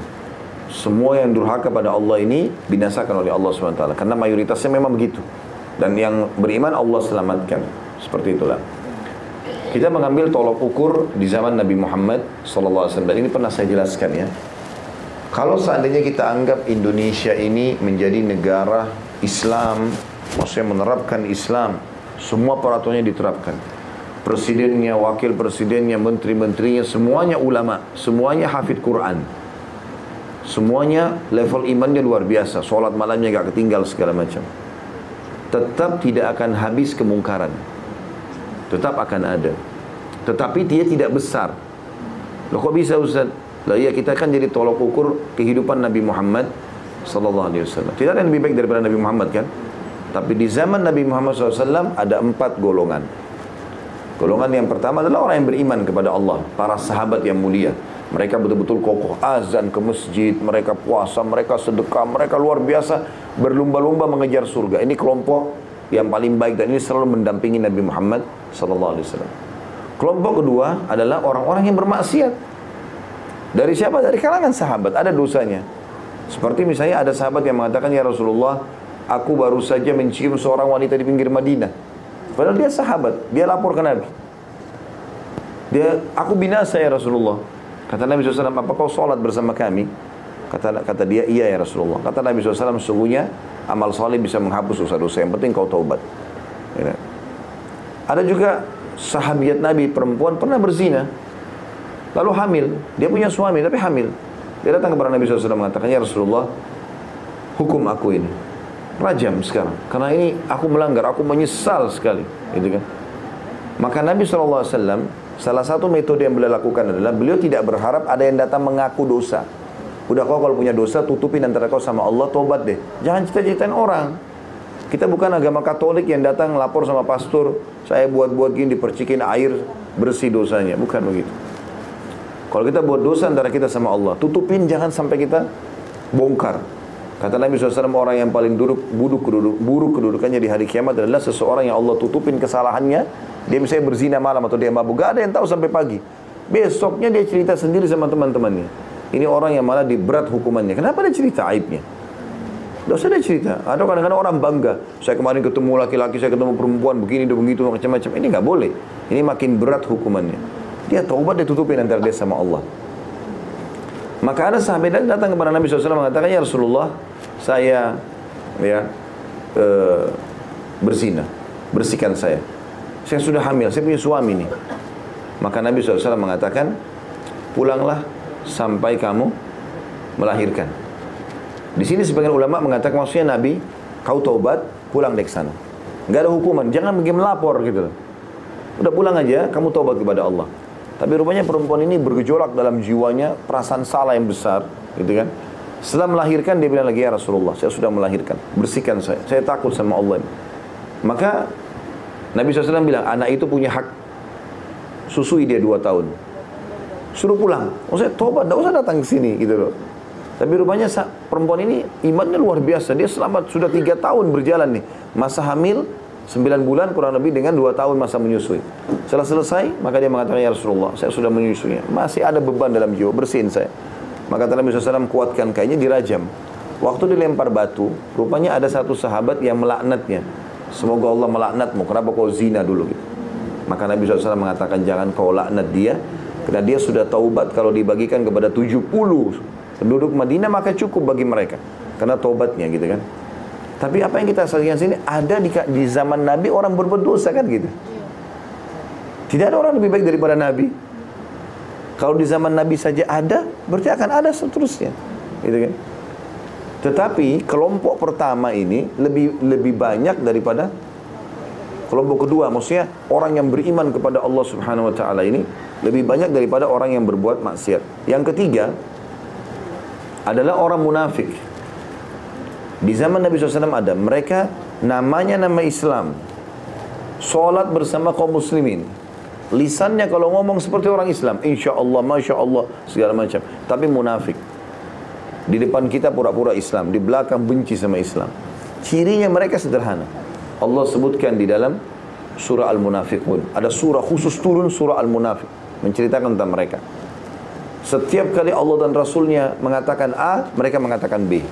semua yang durhaka pada Allah ini binasakan oleh Allah SWT. Karena mayoritasnya memang begitu. Dan yang beriman Allah selamatkan. Seperti itulah. Kita mengambil tolok ukur di zaman Nabi Muhammad SAW. Dan ini pernah saya jelaskan ya. Kalau seandainya kita anggap Indonesia ini menjadi negara Islam, maksudnya menerapkan Islam, semua peraturannya diterapkan. Presidennya, wakil presidennya, menteri-menterinya, semuanya ulama, semuanya hafid Quran. Semuanya level imannya luar biasa, sholat malamnya gak ketinggal segala macam. Tetap tidak akan habis kemungkaran. Tetap akan ada. Tetapi dia tidak besar. Loh kok bisa Ustaz? Lah iya kita kan jadi tolok ukur kehidupan Nabi Muhammad sallallahu alaihi wasallam. Tidak ada yang lebih baik daripada Nabi Muhammad kan? Tapi di zaman Nabi Muhammad SAW ada empat golongan. Golongan yang pertama adalah orang yang beriman kepada Allah, para sahabat yang mulia. Mereka betul-betul kokoh azan ke masjid, mereka puasa, mereka sedekah, mereka luar biasa berlumba-lumba mengejar surga. Ini kelompok yang paling baik dan ini selalu mendampingi Nabi Muhammad SAW. Kelompok kedua adalah orang-orang yang bermaksiat. Dari siapa? Dari kalangan sahabat. Ada dosanya. Seperti misalnya ada sahabat yang mengatakan, Ya Rasulullah, aku baru saja mencium seorang wanita di pinggir Madinah. Padahal dia sahabat. Dia lapor ke Nabi. Dia, aku binasa ya Rasulullah. Kata Nabi SAW, apa kau sholat bersama kami? Kata, kata dia, iya ya Rasulullah. Kata Nabi SAW, sesungguhnya amal soleh bisa menghapus dosa-dosa. Yang penting kau taubat. Ya. Ada juga sahabat Nabi perempuan pernah berzina. Lalu hamil. Dia punya suami tapi hamil. Dia datang kepada Nabi SAW mengatakan, Ya Rasulullah, hukum aku ini. Rajam sekarang. Karena ini aku melanggar, aku menyesal sekali. Gitu kan. Maka Nabi SAW, salah satu metode yang beliau lakukan adalah, beliau tidak berharap ada yang datang mengaku dosa. Udah kau kalau punya dosa, tutupin antara kau sama Allah, tobat deh. Jangan cerita-ceritain orang. Kita bukan agama Katolik yang datang lapor sama pastor, saya buat-buat gini dipercikin air bersih dosanya. Bukan begitu. Kalau kita buat dosa antara kita sama Allah, tutupin jangan sampai kita bongkar. Kata Nabi SAW, orang yang paling buruk, buruk, keduduk, buruk kedudukannya di hari kiamat adalah seseorang yang Allah tutupin kesalahannya. Dia misalnya berzina malam atau dia mabuk. Gak ada yang tahu sampai pagi. Besoknya dia cerita sendiri sama teman-temannya. Ini orang yang malah diberat hukumannya. Kenapa dia cerita aibnya? Tidak usah dia cerita. Ada kadang-kadang orang bangga. Saya kemarin ketemu laki-laki, saya ketemu perempuan, begini, begitu, macam-macam. Ini nggak boleh. Ini makin berat hukumannya. Dia taubat ditutupin antara dia sama Allah. Maka ada sahabat datang kepada Nabi SAW mengatakan, Ya Rasulullah, saya ya e, berzina, bersihkan saya. Saya sudah hamil, saya punya suami nih. Maka Nabi SAW mengatakan, pulanglah sampai kamu melahirkan. Di sini sebagian ulama mengatakan maksudnya Nabi, kau taubat, pulang dek sana. Gak ada hukuman, jangan pergi melapor gitu. Udah pulang aja, kamu taubat kepada Allah. Tapi rupanya perempuan ini bergejolak dalam jiwanya, perasaan salah yang besar, gitu kan. Setelah melahirkan dia bilang lagi ya Rasulullah, saya sudah melahirkan, bersihkan saya, saya takut sama Allah. Maka Nabi SAW bilang, anak itu punya hak susui dia dua tahun. Suruh pulang. Oh saya tobat, tidak usah datang ke sini gitu loh. Tapi rupanya perempuan ini imannya luar biasa. Dia selamat sudah tiga tahun berjalan nih. Masa hamil, Sembilan bulan kurang lebih dengan dua tahun masa menyusui. Setelah selesai, maka dia mengatakan, Ya Rasulullah, saya sudah menyusuinya. Masih ada beban dalam jiwa, bersihin saya. Maka Nabi SAW kuatkan kayaknya dirajam. Waktu dilempar batu, rupanya ada satu sahabat yang melaknatnya. Semoga Allah melaknatmu, kenapa kau zina dulu gitu. Maka Nabi SAW mengatakan, jangan kau laknat dia, karena dia sudah taubat kalau dibagikan kepada 70 penduduk Madinah, maka cukup bagi mereka. Karena taubatnya gitu kan. Tapi apa yang kita saksikan sini ada di, di zaman Nabi orang berbuat dosa kan gitu. Tidak ada orang lebih baik daripada Nabi. Kalau di zaman Nabi saja ada, berarti akan ada seterusnya. Gitu kan? Tetapi kelompok pertama ini lebih lebih banyak daripada kelompok kedua. Maksudnya orang yang beriman kepada Allah Subhanahu wa taala ini Lebih banyak daripada orang yang berbuat maksiat. Yang ketiga adalah orang munafik. Di zaman Nabi SAW ada. Mereka namanya nama Islam. Sholat bersama kaum muslimin. Lisannya kalau ngomong seperti orang Islam. Insya Allah, Masya Allah, segala macam. Tapi munafik. Di depan kita pura-pura Islam. Di belakang benci sama Islam. Cirinya mereka sederhana. Allah sebutkan di dalam surah Al-Munafiqun. Ada surah khusus turun surah Al-Munafiq menceritakan tentang mereka. Setiap kali Allah dan Rasulnya mengatakan A, mereka mengatakan B.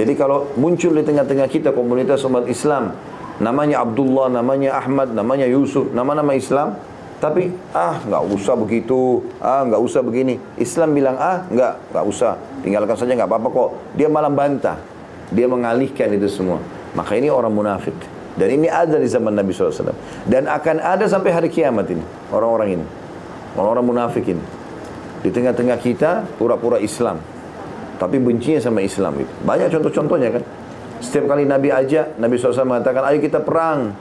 Jadi kalau muncul di tengah-tengah kita komunitas umat Islam, namanya Abdullah, namanya Ahmad, namanya Yusuf, nama-nama Islam, tapi ah nggak usah begitu, ah nggak usah begini. Islam bilang ah nggak nggak usah, tinggalkan saja nggak apa-apa kok. Dia malah bantah, dia mengalihkan itu semua. Maka ini orang munafik. Dan ini ada di zaman Nabi SAW. Dan akan ada sampai hari kiamat ini. Orang-orang ini. Orang-orang munafik ini. Di tengah-tengah kita pura-pura Islam. Tapi bencinya sama Islam itu. Banyak contoh-contohnya kan. Setiap kali Nabi ajak, Nabi SAW mengatakan, ayo kita perang.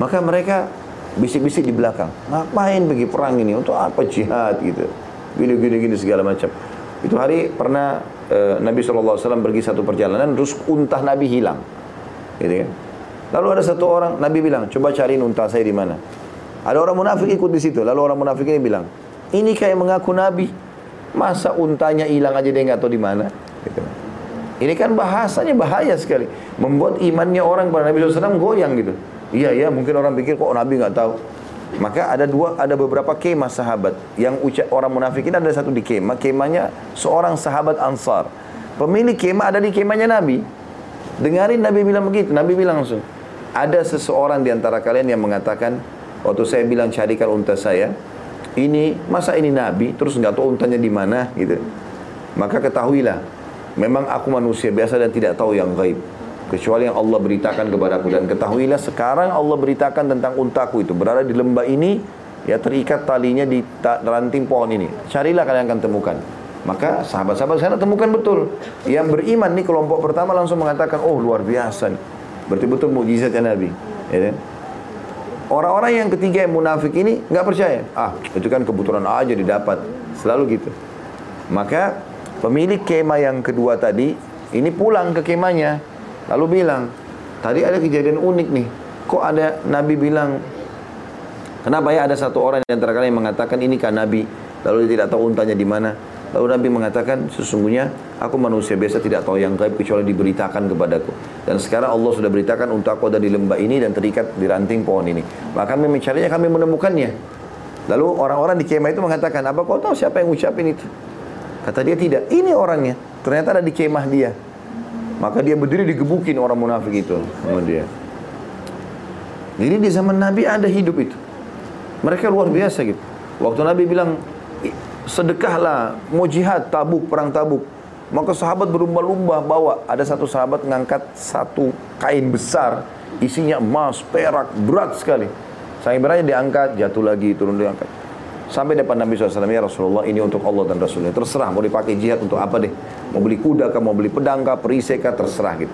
Maka mereka bisik-bisik di belakang. Ngapain pergi perang ini? Untuk apa jihad gitu. Gini-gini segala macam. Itu hari pernah uh, Nabi SAW pergi satu perjalanan, terus untah Nabi hilang. Gitu kan. Lalu ada satu orang, Nabi bilang, coba cari unta saya di mana. Ada orang munafik ikut di situ. Lalu orang munafik ini bilang, ini kayak mengaku Nabi. Masa untanya hilang aja dia nggak tahu di mana. Gitu. Ini kan bahasanya bahaya sekali. Membuat imannya orang pada Nabi SAW goyang gitu. Iya, iya, mungkin orang pikir kok Nabi nggak tahu. Maka ada dua, ada beberapa kemah sahabat yang ucap orang munafik ini ada satu di kemah. Kemahnya seorang sahabat Ansar. Pemilik kemah ada di kemahnya Nabi. Dengarin Nabi bilang begitu. Nabi bilang langsung, ada seseorang di antara kalian yang mengatakan, waktu saya bilang carikan unta saya, ini masa ini nabi terus nggak tahu untanya di mana gitu. Maka ketahuilah, memang aku manusia biasa dan tidak tahu yang gaib kecuali yang Allah beritakan kepadaku dan ketahuilah sekarang Allah beritakan tentang untaku itu berada di lembah ini ya terikat talinya di ranting pohon ini carilah kalian akan temukan maka sahabat-sahabat saya temukan betul yang beriman nih kelompok pertama langsung mengatakan oh luar biasa nih Betul-betul mujizatnya Nabi. Ya kan? Orang-orang yang ketiga yang munafik ini nggak percaya. Ah, itu kan kebetulan aja didapat. Selalu gitu. Maka pemilik kemah yang kedua tadi ini pulang ke kemahnya lalu bilang, tadi ada kejadian unik nih. Kok ada Nabi bilang, kenapa ya ada satu orang yang antara kalian mengatakan ini kan Nabi, lalu dia tidak tahu untanya di mana. Lalu Nabi mengatakan, sesungguhnya aku manusia biasa tidak tahu yang gaib kecuali diberitakan kepadaku. Dan sekarang Allah sudah beritakan untuk aku ada di lembah ini dan terikat di ranting pohon ini. Maka kami mencarinya, kami menemukannya. Lalu orang-orang di kemah itu mengatakan, apa kau tahu siapa yang ucapin itu? Kata dia tidak, ini orangnya. Ternyata ada di kemah dia. Maka dia berdiri digebukin orang munafik itu sama dia. Jadi di zaman Nabi ada hidup itu. Mereka luar biasa gitu. Waktu Nabi bilang, sedekahlah, mau jihad, tabuk, perang tabuk. Maka sahabat berlumba-lumba bawa. Ada satu sahabat mengangkat satu kain besar, isinya emas, perak, berat sekali. Saking beratnya diangkat, jatuh lagi, turun diangkat. Sampai depan Nabi SAW, ya Rasulullah ini untuk Allah dan Rasulnya. Terserah mau dipakai jihad untuk apa deh. Mau beli kuda kah, mau beli pedang kah, perisai kah, terserah gitu.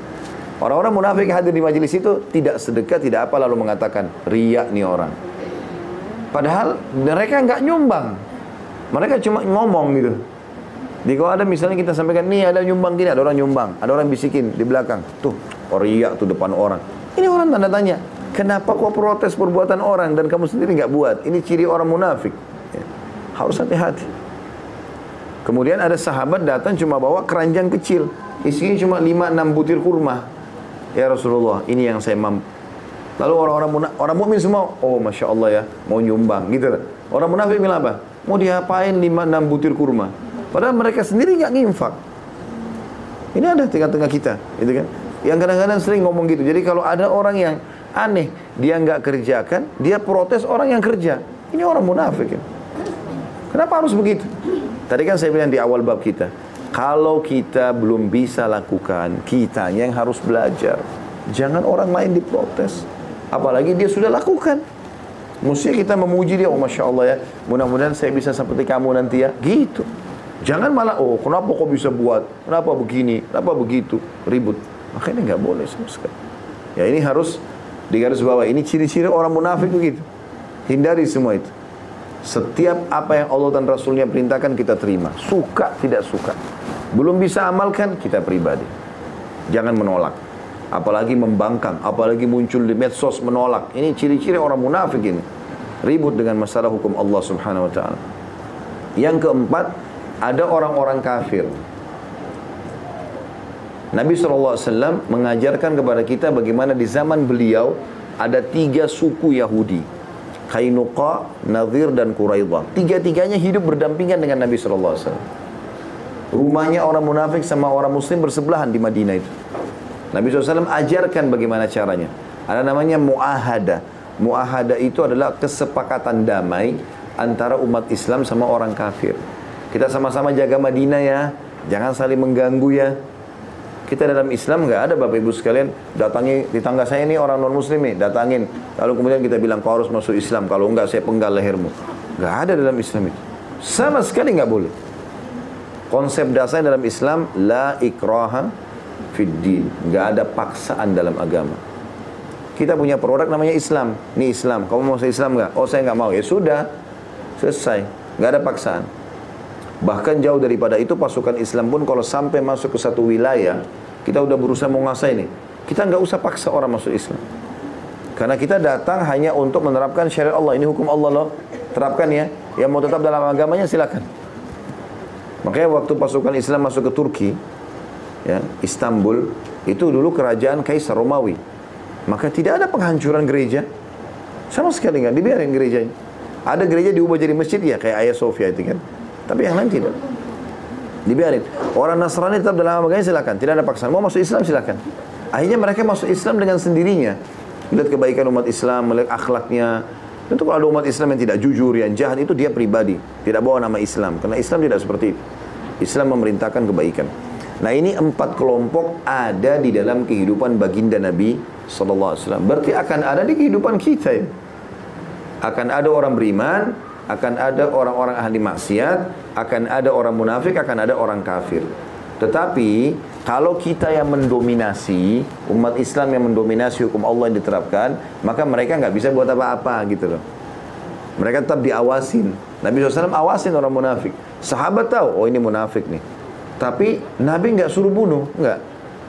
Orang-orang munafik hadir di majelis itu tidak sedekah, tidak apa lalu mengatakan riak nih orang. Padahal mereka nggak nyumbang. Mereka cuma ngomong gitu. Di kalau ada misalnya kita sampaikan, nih ada nyumbang gini, ada orang nyumbang, ada orang bisikin di belakang. Tuh, oriak tuh depan orang. Ini orang tanda tanya, kenapa kau protes perbuatan orang dan kamu sendiri nggak buat? Ini ciri orang munafik. Harus hati-hati. Kemudian ada sahabat datang cuma bawa keranjang kecil. Isinya cuma 5-6 butir kurma. Ya Rasulullah, ini yang saya mampu. Lalu orang-orang orang mukmin semua, oh masya Allah ya, mau nyumbang gitu. Orang munafik bilang apa? Mau diapain lima enam butir kurma? Padahal mereka sendiri nggak nginfak. Ini ada tengah-tengah kita, gitu kan? Yang kadang-kadang sering ngomong gitu. Jadi kalau ada orang yang aneh, dia nggak kerjakan, dia protes orang yang kerja. Ini orang munafik. Ya. Kenapa harus begitu? Tadi kan saya bilang di awal bab kita, kalau kita belum bisa lakukan, kita yang harus belajar. Jangan orang lain diprotes. Apalagi dia sudah lakukan. Mesti kita memuji dia, oh Masya Allah ya, mudah-mudahan saya bisa seperti kamu nanti ya. Gitu. Jangan malah, oh kenapa kok bisa buat, kenapa begini, kenapa begitu, ribut. Makanya nggak boleh sama sekali. Ya ini harus di garis bawah, ini ciri-ciri orang munafik begitu. Hindari semua itu. Setiap apa yang Allah dan Rasulnya perintahkan kita terima. Suka tidak suka. Belum bisa amalkan kita pribadi. Jangan menolak. Apalagi membangkang, apalagi muncul di medsos menolak. Ini ciri-ciri orang munafik ini. Ribut dengan masalah hukum Allah subhanahu wa ta'ala. Yang keempat, ada orang-orang kafir. Nabi SAW mengajarkan kepada kita bagaimana di zaman beliau ada tiga suku Yahudi. Kainuqa, Nadir dan Quraidah. Tiga-tiganya hidup berdampingan dengan Nabi SAW. Rumahnya orang munafik sama orang muslim bersebelahan di Madinah itu. Nabi SAW ajarkan bagaimana caranya. Ada namanya mu'ahada. Mu'ahada itu adalah kesepakatan damai antara umat Islam sama orang kafir. Kita sama-sama jaga Madinah ya. Jangan saling mengganggu ya. Kita dalam Islam nggak ada Bapak Ibu sekalian datangi di tangga saya ini orang non muslim nih datangin. Lalu kemudian kita bilang kau harus masuk Islam kalau enggak saya penggal lehermu. Nggak ada dalam Islam itu. Sama sekali nggak boleh. Konsep dasar dalam Islam la ikraha fiddin nggak ada paksaan dalam agama. Kita punya produk namanya Islam. Ini Islam. Kamu mau masuk Islam nggak? Oh saya nggak mau. Ya sudah selesai. Nggak ada paksaan Bahkan jauh daripada itu pasukan Islam pun kalau sampai masuk ke satu wilayah, kita udah berusaha menguasai ini. Kita nggak usah paksa orang masuk Islam. Karena kita datang hanya untuk menerapkan syariat Allah. Ini hukum Allah loh. Terapkan ya. Yang mau tetap dalam agamanya silakan. Makanya waktu pasukan Islam masuk ke Turki, ya, Istanbul, itu dulu kerajaan Kaisar Romawi. Maka tidak ada penghancuran gereja. Sama sekali nggak dibiarin gerejanya. Ada gereja diubah jadi masjid ya kayak Ayah Sofia itu kan. Tapi yang lain tidak. Dibiarin. Orang Nasrani tetap dalam agamanya silakan. Tidak ada paksaan. Mau masuk Islam silakan. Akhirnya mereka masuk Islam dengan sendirinya. Melihat kebaikan umat Islam, melihat akhlaknya. Tentu kalau ada umat Islam yang tidak jujur, yang jahat itu dia pribadi. Tidak bawa nama Islam. Karena Islam tidak seperti itu. Islam memerintahkan kebaikan. Nah ini empat kelompok ada di dalam kehidupan baginda Nabi SAW. Berarti akan ada di kehidupan kita ya. Akan ada orang beriman, akan ada orang-orang ahli maksiat, akan ada orang munafik, akan ada orang kafir. Tetapi kalau kita yang mendominasi, umat Islam yang mendominasi hukum Allah yang diterapkan, maka mereka nggak bisa buat apa-apa gitu loh. Mereka tetap diawasin. Nabi SAW awasin orang munafik. Sahabat tahu, oh ini munafik nih. Tapi Nabi nggak suruh bunuh, nggak.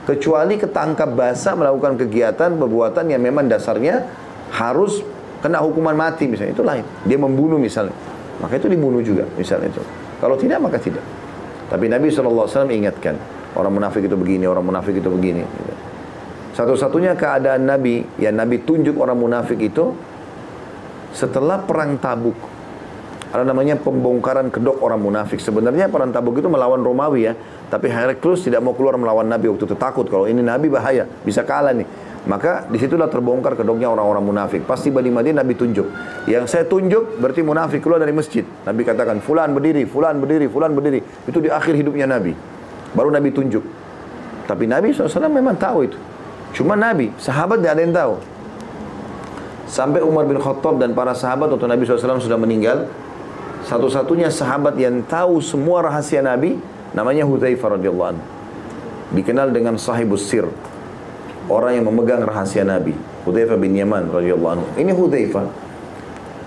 Kecuali ketangkap basah melakukan kegiatan, perbuatan yang memang dasarnya harus kena hukuman mati misalnya itu lain. Dia membunuh misalnya. Maka itu dibunuh juga misalnya itu. Kalau tidak maka tidak. Tapi Nabi SAW ingatkan orang munafik itu begini orang munafik itu begini. Satu-satunya keadaan Nabi yang Nabi tunjuk orang munafik itu setelah perang Tabuk. Ada namanya pembongkaran kedok orang munafik. Sebenarnya perang Tabuk itu melawan Romawi ya. Tapi Heraklius tidak mau keluar melawan Nabi waktu itu. Takut kalau ini Nabi bahaya bisa kalah nih maka di situlah terbongkar kedoknya orang-orang munafik. Pasti di Madinah Nabi tunjuk. Yang saya tunjuk berarti munafik keluar dari masjid. Nabi katakan, fulan berdiri, fulan berdiri, fulan berdiri. Itu di akhir hidupnya Nabi. Baru Nabi tunjuk. Tapi Nabi SAW memang tahu itu. Cuma Nabi, sahabat tidak ada yang tahu. Sampai Umar bin Khattab dan para sahabat waktu Nabi SAW sudah meninggal, satu-satunya sahabat yang tahu semua rahasia Nabi, namanya Hudzaifah radhiyallahu anhu. Dikenal dengan sahibus sir, orang yang memegang rahasia Nabi. Hudzaifah bin Yaman radhiyallahu anhu. Ini Hudzaifah.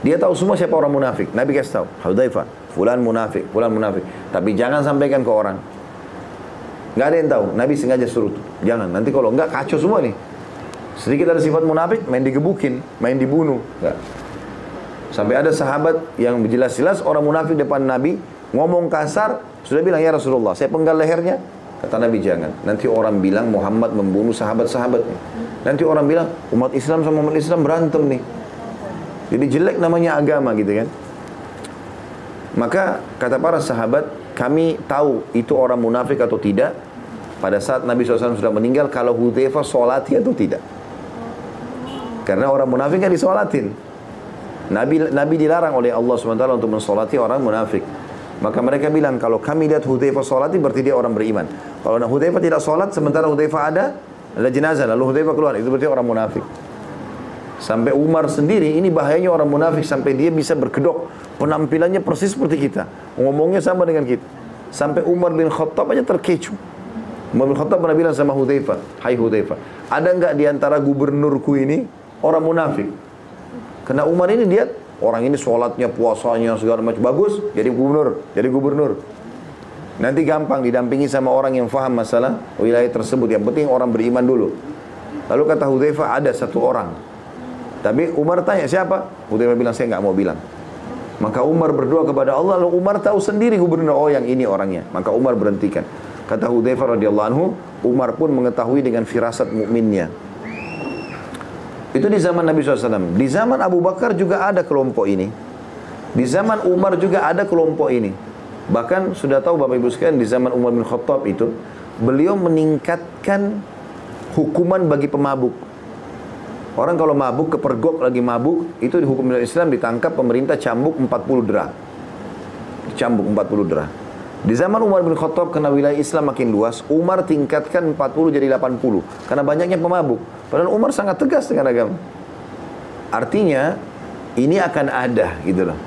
Dia tahu semua siapa orang munafik. Nabi kasih tahu, Hudzaifah, fulan munafik, fulan munafik. Tapi jangan sampaikan ke orang. Nggak ada yang tahu. Nabi sengaja suruh Jangan. Nanti kalau enggak kacau semua nih. Sedikit ada sifat munafik, main digebukin, main dibunuh. Enggak. Sampai ada sahabat yang jelas-jelas orang munafik depan Nabi ngomong kasar, sudah bilang ya Rasulullah, saya penggal lehernya, Kata Nabi jangan. Nanti orang bilang Muhammad membunuh sahabat-sahabatnya. Nanti orang bilang umat Islam sama umat Islam berantem nih. Jadi jelek namanya agama gitu kan. Maka kata para sahabat, kami tahu itu orang munafik atau tidak pada saat Nabi SAW sudah meninggal kalau Hudzaifah solati atau tidak. Karena orang munafik kan disolatin. Nabi Nabi dilarang oleh Allah SWT untuk mensolati orang munafik. Maka mereka bilang kalau kami lihat Hudzaifah salati berarti dia orang beriman. Kalau Hudzaifah tidak salat sementara Hudzaifah ada ada jenazah lalu Hudzaifah keluar itu berarti orang munafik. Sampai Umar sendiri ini bahayanya orang munafik sampai dia bisa berkedok penampilannya persis seperti kita. Ngomongnya sama dengan kita. Sampai Umar bin Khattab aja terkecoh. Umar bin Khattab pernah bilang sama Hudzaifah, "Hai Hudzaifah, ada enggak di antara gubernurku ini orang munafik?" Karena Umar ini dia orang ini sholatnya, puasanya, segala macam bagus, jadi gubernur, jadi gubernur. Nanti gampang didampingi sama orang yang faham masalah wilayah tersebut. Yang penting orang beriman dulu. Lalu kata Hudzaifah ada satu orang. Tapi Umar tanya siapa? Hudzaifah bilang saya nggak mau bilang. Maka Umar berdoa kepada Allah, lalu Umar tahu sendiri gubernur, oh yang ini orangnya. Maka Umar berhentikan. Kata Hudzaifah radhiyallahu anhu, Umar pun mengetahui dengan firasat mukminnya. Itu di zaman Nabi SAW. Di zaman Abu Bakar juga ada kelompok ini. Di zaman Umar juga ada kelompok ini. Bahkan sudah tahu Bapak Ibu sekalian di zaman Umar bin Khattab itu, beliau meningkatkan hukuman bagi pemabuk. Orang kalau mabuk, kepergok lagi mabuk, itu di hukum Islam ditangkap pemerintah cambuk 40 derah. Dicambuk 40 derah. Di zaman Umar bin Khattab karena wilayah Islam makin luas, Umar tingkatkan 40 jadi 80 karena banyaknya pemabuk. Padahal Umar sangat tegas dengan agama. Artinya ini akan ada gitu loh.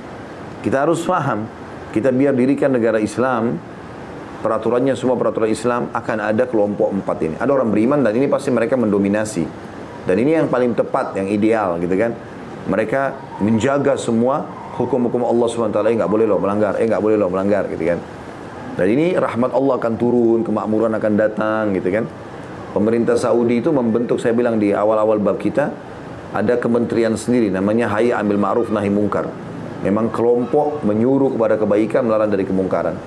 Kita harus paham, kita biar dirikan negara Islam, peraturannya semua peraturan Islam akan ada kelompok empat ini. Ada orang beriman dan ini pasti mereka mendominasi. Dan ini yang paling tepat, yang ideal gitu kan. Mereka menjaga semua hukum-hukum Allah SWT, eh nggak boleh loh melanggar, eh nggak boleh loh melanggar gitu kan. Dan ini rahmat Allah akan turun, kemakmuran akan datang gitu kan. Pemerintah Saudi itu membentuk, saya bilang di awal-awal bab kita, ada kementerian sendiri namanya Hayya Ambil Ma'ruf Nahi Mungkar. Memang kelompok menyuruh kepada kebaikan melarang dari kemungkaran.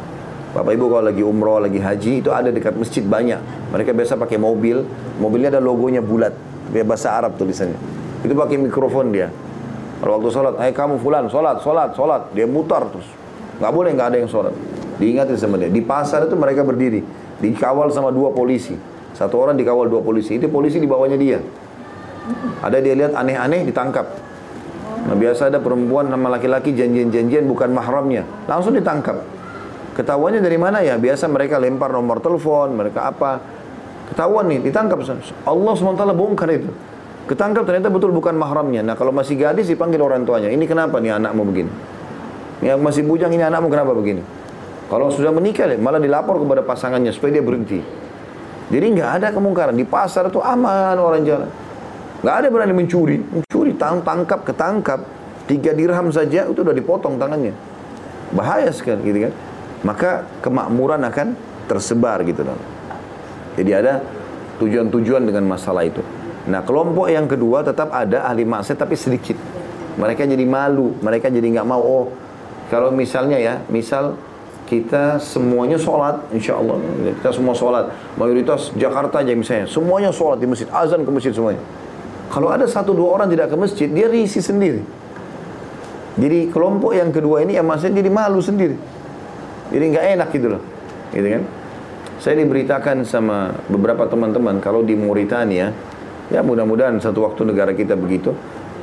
Bapak Ibu kalau lagi umroh, lagi haji itu ada dekat masjid banyak. Mereka biasa pakai mobil, mobilnya ada logonya bulat, dia bahasa Arab tulisannya. Itu pakai mikrofon dia. Kalau waktu sholat, ayo kamu fulan, sholat, sholat, sholat. Dia mutar terus. Nggak boleh nggak ada yang sholat. Diingatin sama dia. Di pasar itu mereka berdiri. Dikawal sama dua polisi. Satu orang dikawal dua polisi, itu polisi di bawahnya dia. Ada dia lihat aneh-aneh ditangkap. Nah, biasa ada perempuan sama laki-laki janjian-janjian bukan mahramnya, langsung ditangkap. Ketahuannya dari mana ya? Biasa mereka lempar nomor telepon, mereka apa? Ketahuan nih, ditangkap. Allah SWT bongkar itu. Ketangkap ternyata betul bukan mahramnya. Nah kalau masih gadis dipanggil orang tuanya. Ini kenapa nih anakmu begini? Yang masih bujang ini anakmu kenapa begini? Kalau sudah menikah malah dilapor kepada pasangannya supaya dia berhenti. Jadi nggak ada kemungkaran. Di pasar itu aman orang jalan. Nggak ada berani mencuri. Mencuri, tang tangkap, ketangkap. Tiga dirham saja itu udah dipotong tangannya. Bahaya sekali gitu kan. Maka kemakmuran akan tersebar gitu loh. Jadi ada tujuan-tujuan dengan masalah itu. Nah kelompok yang kedua tetap ada ahli maksiat tapi sedikit. Mereka jadi malu, mereka jadi nggak mau. Oh, kalau misalnya ya, misal kita semuanya sholat, insya Allah kita semua sholat. Mayoritas Jakarta aja misalnya, semuanya sholat di masjid, azan ke masjid semuanya. Kalau ada satu dua orang tidak ke masjid, dia risi sendiri. Jadi kelompok yang kedua ini yang maksudnya jadi malu sendiri. Jadi nggak enak gitu loh, gitu kan? Saya diberitakan sama beberapa teman-teman kalau di Mauritania, ya mudah-mudahan satu waktu negara kita begitu,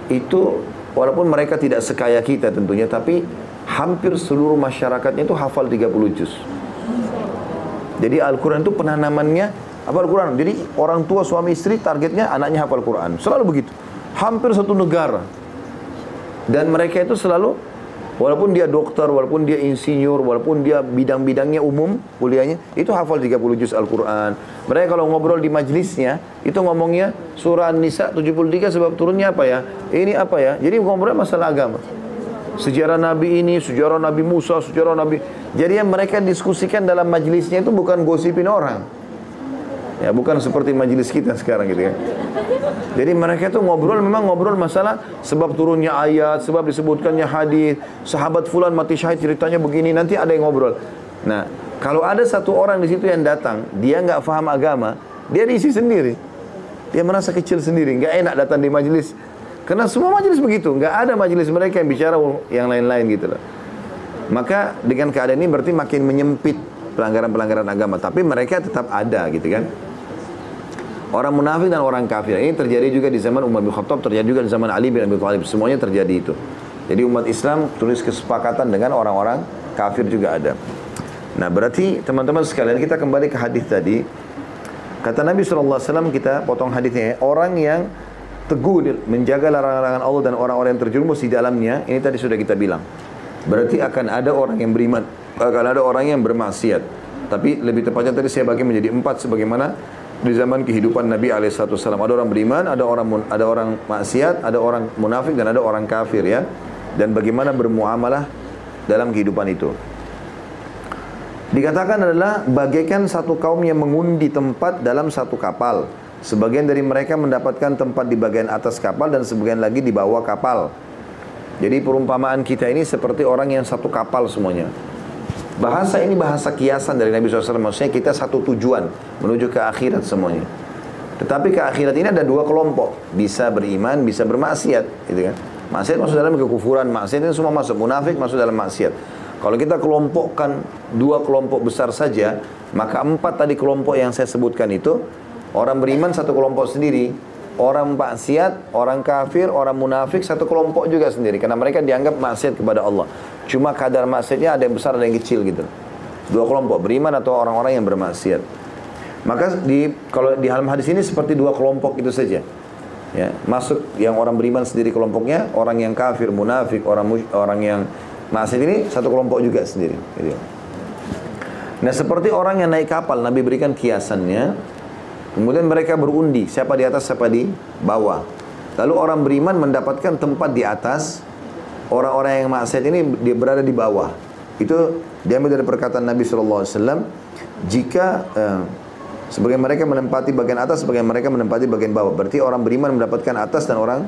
itu walaupun mereka tidak sekaya kita tentunya, tapi hampir seluruh masyarakatnya itu hafal 30 juz. Jadi Al-Quran itu penanamannya apa Al-Quran. Jadi orang tua suami istri targetnya anaknya hafal Quran. Selalu begitu. Hampir satu negara. Dan mereka itu selalu walaupun dia dokter, walaupun dia insinyur, walaupun dia bidang-bidangnya umum kuliahnya, itu hafal 30 juz Al-Quran. Mereka kalau ngobrol di majlisnya, itu ngomongnya surah An-Nisa 73 sebab turunnya apa ya? Ini apa ya? Jadi ngobrol masalah agama sejarah Nabi ini, sejarah Nabi Musa, sejarah Nabi. Jadi yang mereka diskusikan dalam majelisnya itu bukan gosipin orang. Ya, bukan seperti majelis kita sekarang gitu ya. Jadi mereka itu ngobrol memang ngobrol masalah sebab turunnya ayat, sebab disebutkannya hadis, sahabat fulan mati syahid ceritanya begini, nanti ada yang ngobrol. Nah, kalau ada satu orang di situ yang datang, dia nggak paham agama, dia diisi sendiri. Dia merasa kecil sendiri, nggak enak datang di majelis karena semua majelis begitu, nggak ada majelis mereka yang bicara yang lain-lain gitu loh. Maka dengan keadaan ini berarti makin menyempit pelanggaran-pelanggaran agama, tapi mereka tetap ada gitu kan. Orang munafik dan orang kafir ini terjadi juga di zaman Umar bin Khattab, terjadi juga di zaman Ali bin Abi Thalib, semuanya terjadi itu. Jadi umat Islam tulis kesepakatan dengan orang-orang kafir juga ada. Nah berarti teman-teman sekalian kita kembali ke hadis tadi. Kata Nabi SAW kita potong hadisnya orang yang teguh menjaga larangan-larangan Allah dan orang-orang yang terjerumus di dalamnya, ini tadi sudah kita bilang. Berarti akan ada orang yang beriman, akan ada orang yang bermaksiat. Tapi lebih tepatnya tadi saya bagi menjadi empat sebagaimana di zaman kehidupan Nabi Alaihissalam. Ada orang beriman, ada orang ada orang maksiat, ada orang munafik dan ada orang kafir ya. dan bagaimana bermuamalah dalam kehidupan itu. Dikatakan adalah bagaikan satu kaum yang mengundi tempat dalam satu kapal. Sebagian dari mereka mendapatkan tempat di bagian atas kapal dan sebagian lagi di bawah kapal. Jadi perumpamaan kita ini seperti orang yang satu kapal semuanya. Bahasa ini bahasa kiasan dari Nabi SAW. Maksudnya kita satu tujuan menuju ke akhirat semuanya. Tetapi ke akhirat ini ada dua kelompok. Bisa beriman, bisa bermaksiat. Gitu kan. Maksiat masuk dalam kekufuran. Maksiat ini semua masuk. Munafik masuk dalam maksiat. Kalau kita kelompokkan dua kelompok besar saja, maka empat tadi kelompok yang saya sebutkan itu, orang beriman satu kelompok sendiri, orang maksiat, orang kafir, orang munafik satu kelompok juga sendiri. Karena mereka dianggap maksiat kepada Allah. Cuma kadar maksiatnya ada yang besar, ada yang kecil gitu. Dua kelompok, beriman atau orang-orang yang bermaksiat. Maka di kalau di dalam hadis ini seperti dua kelompok itu saja. Ya, masuk yang orang beriman sendiri kelompoknya, orang yang kafir, munafik, orang orang yang Maksud ini satu kelompok juga sendiri. Gitu. Nah seperti orang yang naik kapal, Nabi berikan kiasannya. Kemudian mereka berundi, siapa di atas, siapa di bawah. Lalu orang beriman mendapatkan tempat di atas, orang-orang yang maksiat ini dia berada di bawah. Itu diambil dari perkataan Nabi SAW, jika eh, sebagian mereka menempati bagian atas, sebagian mereka menempati bagian bawah. Berarti orang beriman mendapatkan atas dan orang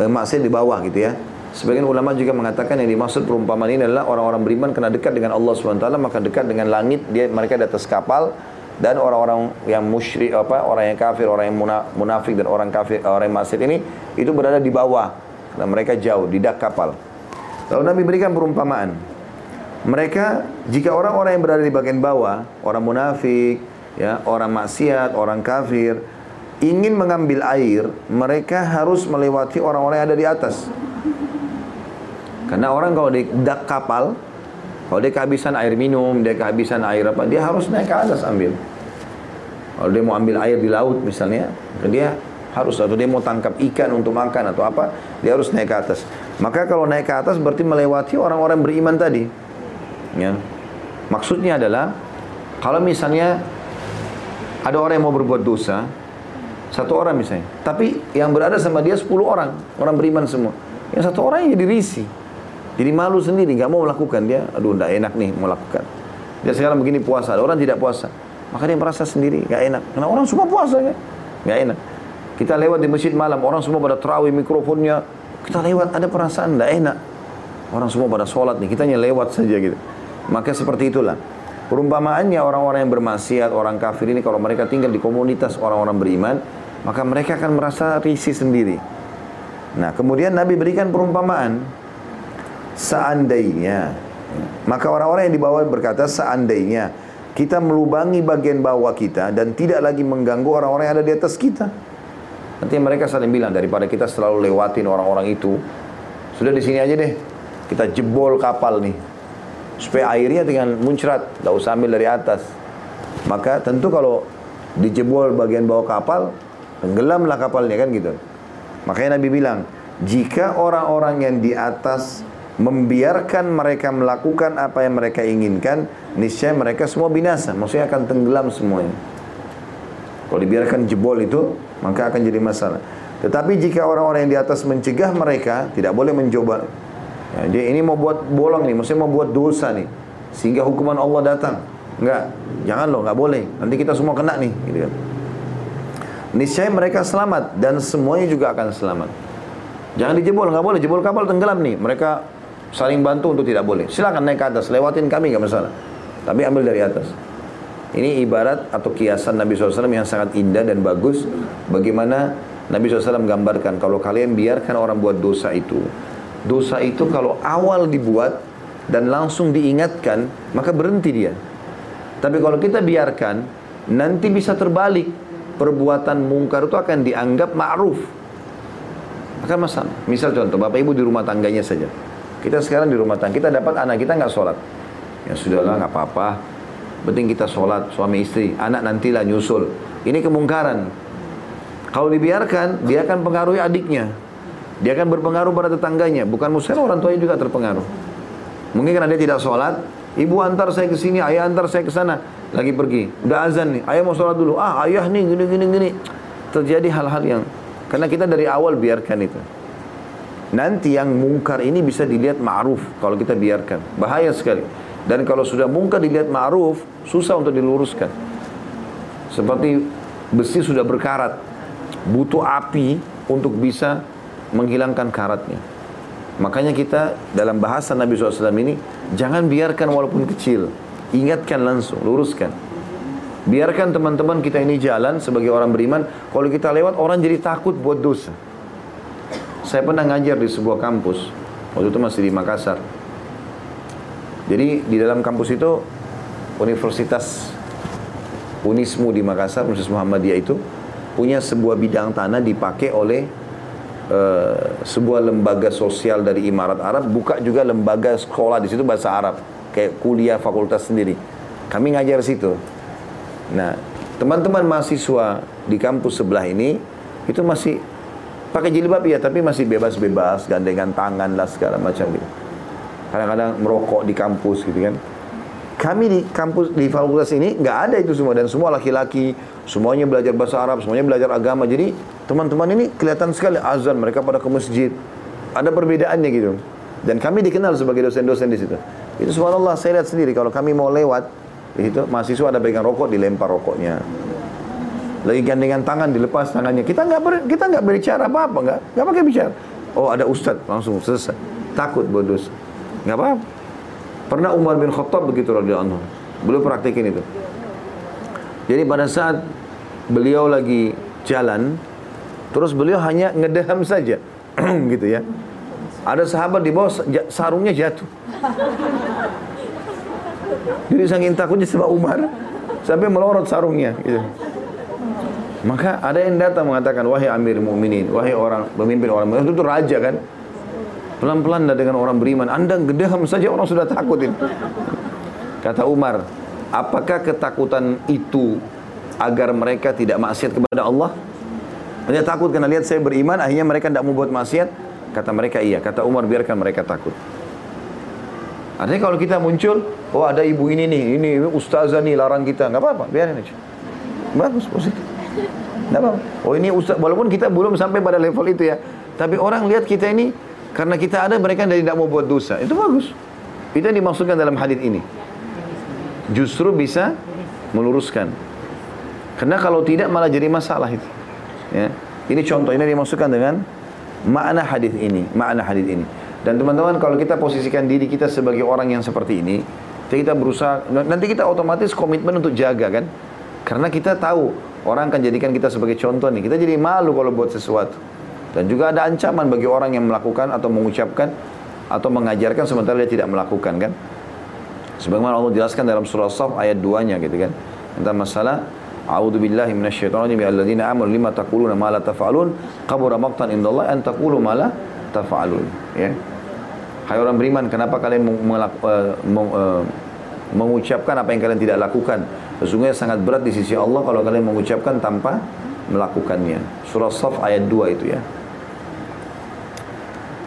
eh, maksiat di bawah gitu ya. Sebagian ulama juga mengatakan yang dimaksud perumpamaan ini adalah orang-orang beriman kena dekat dengan Allah SWT maka dekat dengan langit dia mereka di atas kapal dan orang-orang yang musyrik apa orang yang kafir orang yang munafik dan orang kafir orang yang maksiat ini itu berada di bawah dan mereka jauh di dak kapal. Lalu Nabi berikan perumpamaan. Mereka jika orang-orang yang berada di bagian bawah, orang munafik, ya, orang maksiat, orang kafir ingin mengambil air, mereka harus melewati orang-orang yang ada di atas. Karena orang kalau di dak kapal, kalau dia kehabisan air minum, dia kehabisan air apa, dia harus naik ke atas ambil. Kalau dia mau ambil air di laut misalnya, dia harus atau dia mau tangkap ikan untuk makan atau apa, dia harus naik ke atas. Maka kalau naik ke atas berarti melewati orang-orang beriman tadi. Ya. Maksudnya adalah kalau misalnya ada orang yang mau berbuat dosa, satu orang misalnya, tapi yang berada sama dia 10 orang, orang beriman semua. Yang satu orang yang jadi risih. Jadi malu sendiri, nggak mau melakukan dia. Aduh, nggak enak nih mau lakukan. Dia sekarang begini puasa, ada orang tidak puasa. Maka dia merasa sendiri, nggak enak. Karena orang semua puasa ya, nggak enak. Kita lewat di masjid malam, orang semua pada terawih mikrofonnya. Kita lewat, ada perasaan nggak enak. Orang semua pada sholat nih, kita hanya lewat saja gitu. Maka seperti itulah. Perumpamaannya orang-orang yang bermaksiat, orang kafir ini kalau mereka tinggal di komunitas orang-orang beriman, maka mereka akan merasa risih sendiri. Nah, kemudian Nabi berikan perumpamaan seandainya. Maka orang-orang yang di bawah berkata seandainya kita melubangi bagian bawah kita dan tidak lagi mengganggu orang-orang yang ada di atas kita. Nanti mereka saling bilang daripada kita selalu lewatin orang-orang itu sudah di sini aja deh. Kita jebol kapal nih. Supaya airnya tinggal muncrat tidak usah ambil dari atas. Maka tentu kalau dijebol bagian bawah kapal tenggelamlah kapalnya kan gitu. Makanya Nabi bilang jika orang-orang yang di atas membiarkan mereka melakukan apa yang mereka inginkan, niscaya mereka semua binasa. Maksudnya akan tenggelam semuanya. Kalau dibiarkan jebol itu, maka akan jadi masalah. Tetapi jika orang-orang yang di atas mencegah mereka, tidak boleh mencoba. Ya, dia ini mau buat bolong nih, maksudnya mau buat dosa nih. Sehingga hukuman Allah datang. Enggak, jangan loh, enggak boleh. Nanti kita semua kena nih. Gitu kan. Niscaya mereka selamat dan semuanya juga akan selamat. Jangan dijebol, enggak boleh. Jebol kapal tenggelam nih. Mereka saling bantu untuk tidak boleh. Silakan naik ke atas, lewatin kami nggak masalah. Tapi ambil dari atas. Ini ibarat atau kiasan Nabi SAW yang sangat indah dan bagus. Bagaimana Nabi SAW gambarkan kalau kalian biarkan orang buat dosa itu. Dosa itu kalau awal dibuat dan langsung diingatkan, maka berhenti dia. Tapi kalau kita biarkan, nanti bisa terbalik. Perbuatan mungkar itu akan dianggap ma'ruf. Akan masalah. Misal contoh, Bapak Ibu di rumah tangganya saja. Kita sekarang di rumah tangga, kita dapat anak kita nggak sholat. Ya sudahlah nggak apa-apa. Penting kita sholat, suami istri. Anak nantilah nyusul. Ini kemungkaran. Kalau dibiarkan, dia akan pengaruhi adiknya. Dia akan berpengaruh pada tetangganya. Bukan muslim orang tuanya juga terpengaruh. Mungkin karena dia tidak sholat, ibu antar saya ke sini, ayah antar saya ke sana. Lagi pergi, udah azan nih, ayah mau sholat dulu. Ah ayah nih gini gini gini. Terjadi hal-hal yang karena kita dari awal biarkan itu. Nanti yang mungkar ini bisa dilihat ma'ruf kalau kita biarkan. Bahaya sekali. Dan kalau sudah mungkar dilihat ma'ruf, susah untuk diluruskan. Seperti besi sudah berkarat. Butuh api untuk bisa menghilangkan karatnya. Makanya kita dalam bahasa Nabi SAW ini, jangan biarkan walaupun kecil. Ingatkan langsung, luruskan. Biarkan teman-teman kita ini jalan sebagai orang beriman. Kalau kita lewat, orang jadi takut buat dosa. Saya pernah ngajar di sebuah kampus. Waktu itu masih di Makassar. Jadi di dalam kampus itu Universitas Unismu di Makassar, Universitas Muhammadiyah itu punya sebuah bidang tanah dipakai oleh uh, sebuah lembaga sosial dari Imarat Arab, buka juga lembaga sekolah di situ bahasa Arab, kayak kuliah fakultas sendiri. Kami ngajar situ. Nah, teman-teman mahasiswa di kampus sebelah ini itu masih Pakai jilbab ya, tapi masih bebas-bebas, gandengan tangan lah segala macam gitu. Kadang-kadang merokok di kampus gitu kan. Kami di kampus di fakultas ini nggak ada itu semua dan semua laki-laki, semuanya belajar bahasa Arab, semuanya belajar agama. Jadi teman-teman ini kelihatan sekali azan mereka pada ke masjid. Ada perbedaannya gitu. Dan kami dikenal sebagai dosen-dosen di situ. Itu subhanallah saya lihat sendiri kalau kami mau lewat di situ mahasiswa ada pegang rokok dilempar rokoknya lagi gandengan tangan dilepas tangannya. Kita nggak ber, kita nggak berbicara apa apa nggak nggak pakai bicara. Oh ada ustad langsung selesai. Takut bodos nggak apa, apa pernah Umar bin Khattab begitu radhiyallahu anhu. Beliau praktekin itu. Jadi pada saat beliau lagi jalan terus beliau hanya ngedeham saja. Gitu ya. Ada sahabat di bawah sarungnya jatuh. Jadi saking takutnya sama Umar sampai melorot sarungnya gitu. Maka ada yang datang mengatakan, wahai amir mu'minin, wahai orang pemimpin orang beriman, itu, itu raja kan. Pelan-pelan dengan orang beriman, anda gedeham saja orang sudah takutin. Kata Umar, apakah ketakutan itu agar mereka tidak maksiat kepada Allah? Mereka takut karena lihat saya beriman, akhirnya mereka tidak mau buat maksiat. Kata mereka iya, kata Umar biarkan mereka takut. Artinya kalau kita muncul, oh ada ibu ini nih, ini ustazah nih larang kita, nggak apa-apa, biarin aja. Bagus, positif. Tidak apa, Oh ini ustaz, walaupun kita belum sampai pada level itu ya. Tapi orang lihat kita ini, karena kita ada mereka dari tidak mau buat dosa. Itu bagus. Itu yang dimaksudkan dalam hadis ini. Justru bisa meluruskan. Karena kalau tidak malah jadi masalah itu. Ya. Ini contoh, ini dimaksudkan dengan makna hadis ini. Makna hadis ini. Dan teman-teman kalau kita posisikan diri kita sebagai orang yang seperti ini, kita berusaha, nanti kita otomatis komitmen untuk jaga kan. Karena kita tahu Orang akan jadikan kita sebagai contoh nih. Kita jadi malu kalau buat sesuatu. Dan juga ada ancaman bagi orang yang melakukan atau mengucapkan atau mengajarkan sementara dia tidak melakukan kan. Sebagaimana Allah jelaskan dalam surah Saf ayat 2-nya gitu kan. Tentang masalah A'udzu billahi minasyaitonir rajim alladzina amanu lima taquluna ma la taf'alun qabura maqtan indallahi an taqulu ma la taf'alun ya. Hai orang beriman, kenapa kalian uh, uh, mengucapkan apa yang kalian tidak lakukan? Sesungguhnya sangat berat di sisi Allah kalau kalian mengucapkan tanpa melakukannya. Surah Saf ayat 2 itu ya.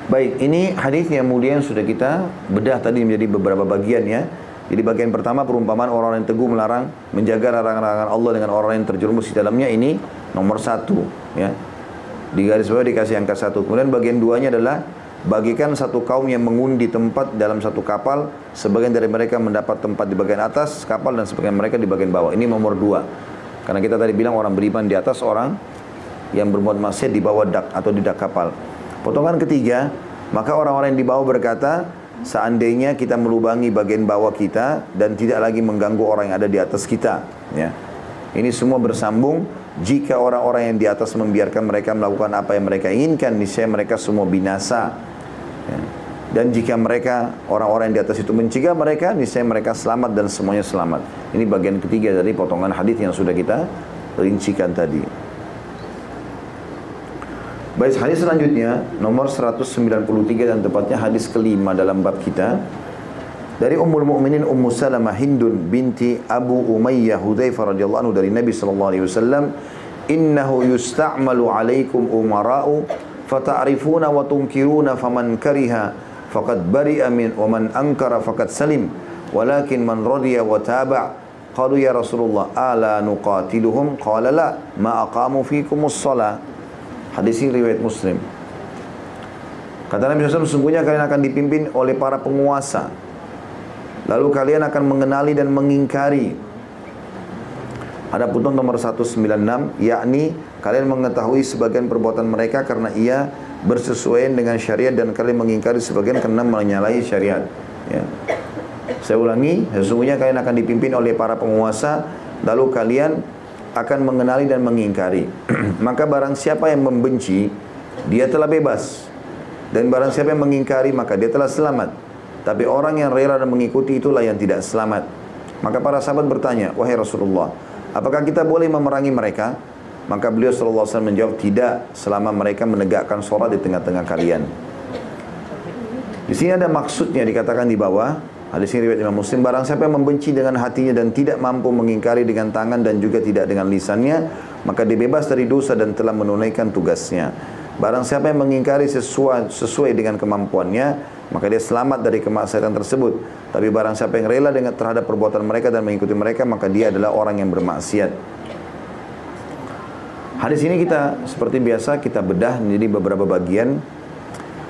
Baik, ini hadis yang mulia yang sudah kita bedah tadi menjadi beberapa bagian ya. Jadi bagian pertama perumpamaan orang yang teguh melarang menjaga larangan-larangan Allah dengan orang yang terjerumus di dalamnya ini nomor satu ya. Di garis bawah dikasih angka satu. Kemudian bagian duanya adalah Bagikan satu kaum yang mengundi tempat dalam satu kapal, sebagian dari mereka mendapat tempat di bagian atas kapal dan sebagian mereka di bagian bawah. Ini nomor dua. Karena kita tadi bilang orang beriman di atas orang yang berbuat maksiat di bawah dak atau di dak kapal. Potongan ketiga, maka orang-orang yang di bawah berkata, seandainya kita melubangi bagian bawah kita dan tidak lagi mengganggu orang yang ada di atas kita. Ya. Ini semua bersambung jika orang-orang yang di atas membiarkan mereka melakukan apa yang mereka inginkan, niscaya mereka semua binasa. Ya. Dan jika mereka orang-orang di atas itu mencegah mereka, niscaya mereka selamat dan semuanya selamat. Ini bagian ketiga dari potongan hadis yang sudah kita rincikan tadi. Baik hadis selanjutnya nomor 193 dan tepatnya hadis kelima dalam bab kita dari Ummul Mukminin Ummu Salamah Hindun binti Abu Umayyah Hudzaifah radhiyallahu anhu dari Nabi sallallahu alaihi wasallam innahu yusta'malu alaikum umara'u fata'rifuna wa tunkiruna faman kariha faqad bari'a min wa man ankara faqad salim walakin man radiya wa taba' qalu ya Rasulullah ala nuqatiluhum qala la ma aqamu fikumus salah hadis ini riwayat Muslim Kata Nabi SAW, sungguhnya kalian akan dipimpin oleh para penguasa. Lalu kalian akan mengenali dan mengingkari. Ada putun nomor 196, yakni kalian mengetahui sebagian perbuatan mereka karena ia bersesuaian dengan syariat dan kalian mengingkari sebagian karena menyalahi syariat. Ya. Saya ulangi, sesungguhnya kalian akan dipimpin oleh para penguasa, lalu kalian akan mengenali dan mengingkari. maka barang siapa yang membenci, dia telah bebas. Dan barang siapa yang mengingkari, maka dia telah selamat. Tapi orang yang rela dan mengikuti itulah yang tidak selamat. Maka para sahabat bertanya, wahai Rasulullah, apakah kita boleh memerangi mereka? Maka beliau SAW menjawab, tidak selama mereka menegakkan sholat di tengah-tengah kalian. Di sini ada maksudnya dikatakan di bawah, Hadis ini riwayat Imam Muslim barang siapa yang membenci dengan hatinya dan tidak mampu mengingkari dengan tangan dan juga tidak dengan lisannya, maka dia bebas dari dosa dan telah menunaikan tugasnya. Barang siapa yang mengingkari sesuai, sesuai dengan kemampuannya, maka dia selamat dari kemaksiatan tersebut. Tapi barang siapa yang rela dengan terhadap perbuatan mereka dan mengikuti mereka, maka dia adalah orang yang bermaksiat. Hadis ini kita seperti biasa kita bedah menjadi beberapa bagian.